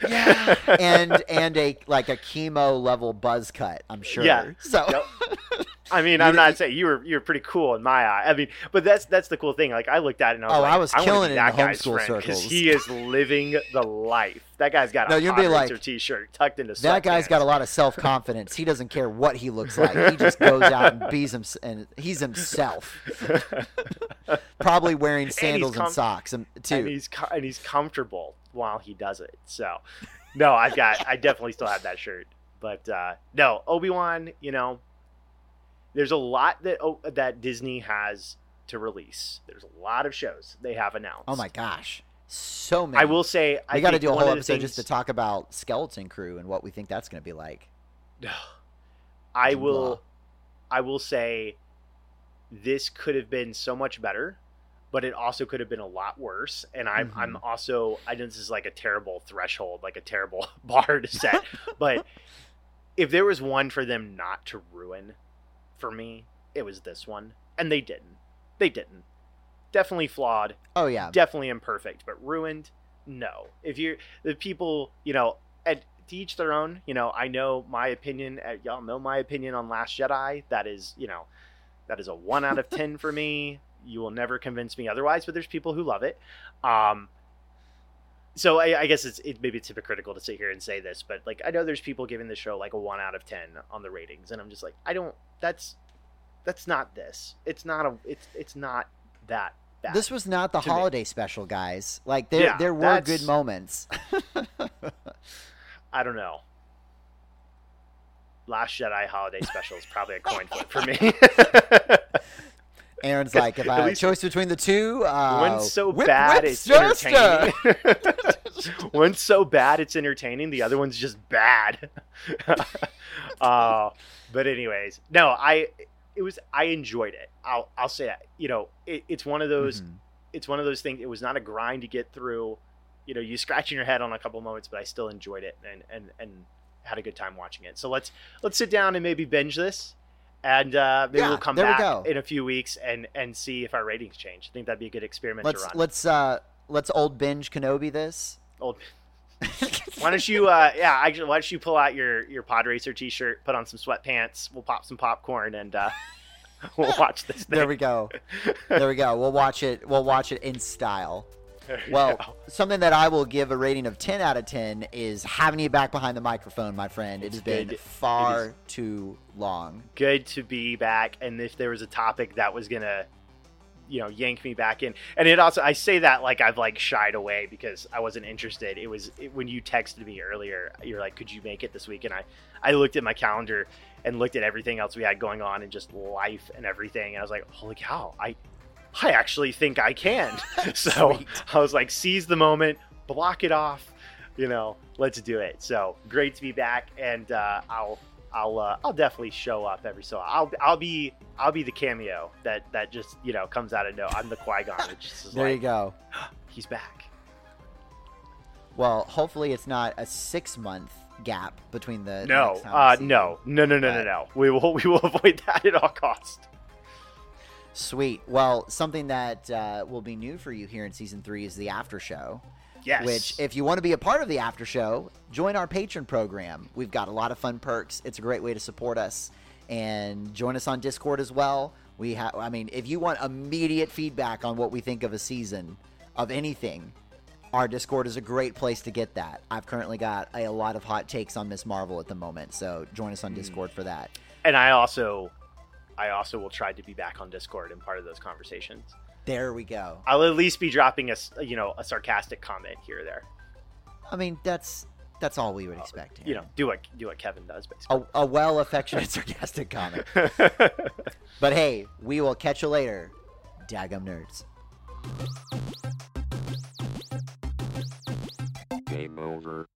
yeah, and and a like a chemo level buzz cut. I'm sure. Yeah. So Yep. I mean, I'm not saying you were you were pretty cool in my eye. I mean, but that's that's the cool thing. Like I looked at it and I was Oh, like, I was killing be it in that guy's homeschool friend circles. he is living the life. That guy's got No, a you'd be like, t-shirt tucked into that guy's sweatpants. got a lot of self confidence. He doesn't care what he looks like. He just goes out and bees him, and he's himself. Probably wearing sandals and, com- socks and, too. and he's co- and he's comfortable while he does it. So, no, I've got I definitely still have that shirt. But uh, no, Obi Wan, you know, there's a lot that oh, that Disney has to release. There's a lot of shows they have announced. oh my gosh, so many. I will say I We got to do a whole episode just to talk about Skeleton Crew and what we think that's going to be like. I will I will say this could have been so much better, but it also could have been a lot worse. And I'm I'm Mhm. also I know this is like a terrible threshold, like a terrible bar to set. but if there was one for them not to ruin for me, it was this one. And they didn't. They didn't. Definitely flawed, Oh yeah, definitely imperfect, but ruined, no. If you're the people, you know, at to each their own. You know, I know my opinion. uh, Y'all know my opinion on Last Jedi. That is, you know, that is a one out of ten for me. You will never convince me otherwise. But there's people who love it. Um, so I, I guess it's it, maybe it's hypocritical to sit here and say this, but like I know there's people giving the show like a one out of ten on the ratings, and I'm just like, I don't. That's that's not this. It's not a. It's it's not that bad. this was not the to me. holiday special, guys. Like there, Yeah, there were that's- good moments. I don't know. Last Jedi holiday special is probably a coin flip for me. Aaron's like, if I had a choice between the two, uh, One's so whip, bad whip, it's entertaining. One's so bad it's entertaining. The other one's just bad. uh, but anyways, no, I it was I enjoyed it. I'll I'll say that. You know, it, it's one of those Mhm. it's one of those things. It was not a grind to get through. You know, you scratching your head on a couple moments, but I still enjoyed it and and and had a good time watching it. So let's let's sit down and maybe binge this, and uh, maybe Yeah, we'll come we back go. in a few weeks and and see if our ratings change. I think that'd be a good experiment Let's to run. let's uh let's old binge Kenobi this. Old. Why don't you? Uh, yeah, actually, why don't you pull out your your Pod Racer T-shirt, put on some sweatpants, we'll pop some popcorn, and uh, we'll watch this. Thing. There we go. There we go. We'll watch it. We'll watch it in style. Well, go. something that I will give a rating of 10 out of 10 is having you back behind the microphone, my friend. It has been good. far too long. good to be back. And if there was a topic that was gonna, you know, yank me back in, and it also I say that like I've like shied away because I wasn't interested. It was it, when you texted me earlier. You're like, could you make it this week? And I I looked at my calendar and looked at everything else we had going on and just life and everything. And I was like, holy cow, I I actually think I can. so. I was like, seize the moment, block it off, you know, let's do it. So great to be back, and uh, I'll I'll uh, I'll definitely show up every so I'll I'll be I'll be the cameo that that just you know comes out of no. I'm the Qui Gon. It just is There you go. he's back. Well, hopefully it's not a six month gap between the. No, time uh, no, no, no, no, no, no. We will we will avoid that at all cost. Sweet. Well, something that uh, will be new for you here in season three is the after show. Yes. Which, if you want to be a part of the after show, join our Patreon program. We've got a lot of fun perks. It's a great way to support us, and join us on Discord as well. We have, I mean, if you want immediate feedback on what we think of a season of anything, our Discord is a great place to get that. I've currently got a, lot of hot takes on Ms. Marvel at the moment, so join us on Hmm. Discord for that. and I also I also will try to be back on Discord and part of those conversations. There we go. I'll at least be dropping a s- you know a sarcastic comment here or there. I mean, that's that's all we would uh, expect. You know, do what do what Kevin does basically. a, a well affectionate, sarcastic comment. But hey, we will catch you later, Dadgum Nerds. Game over.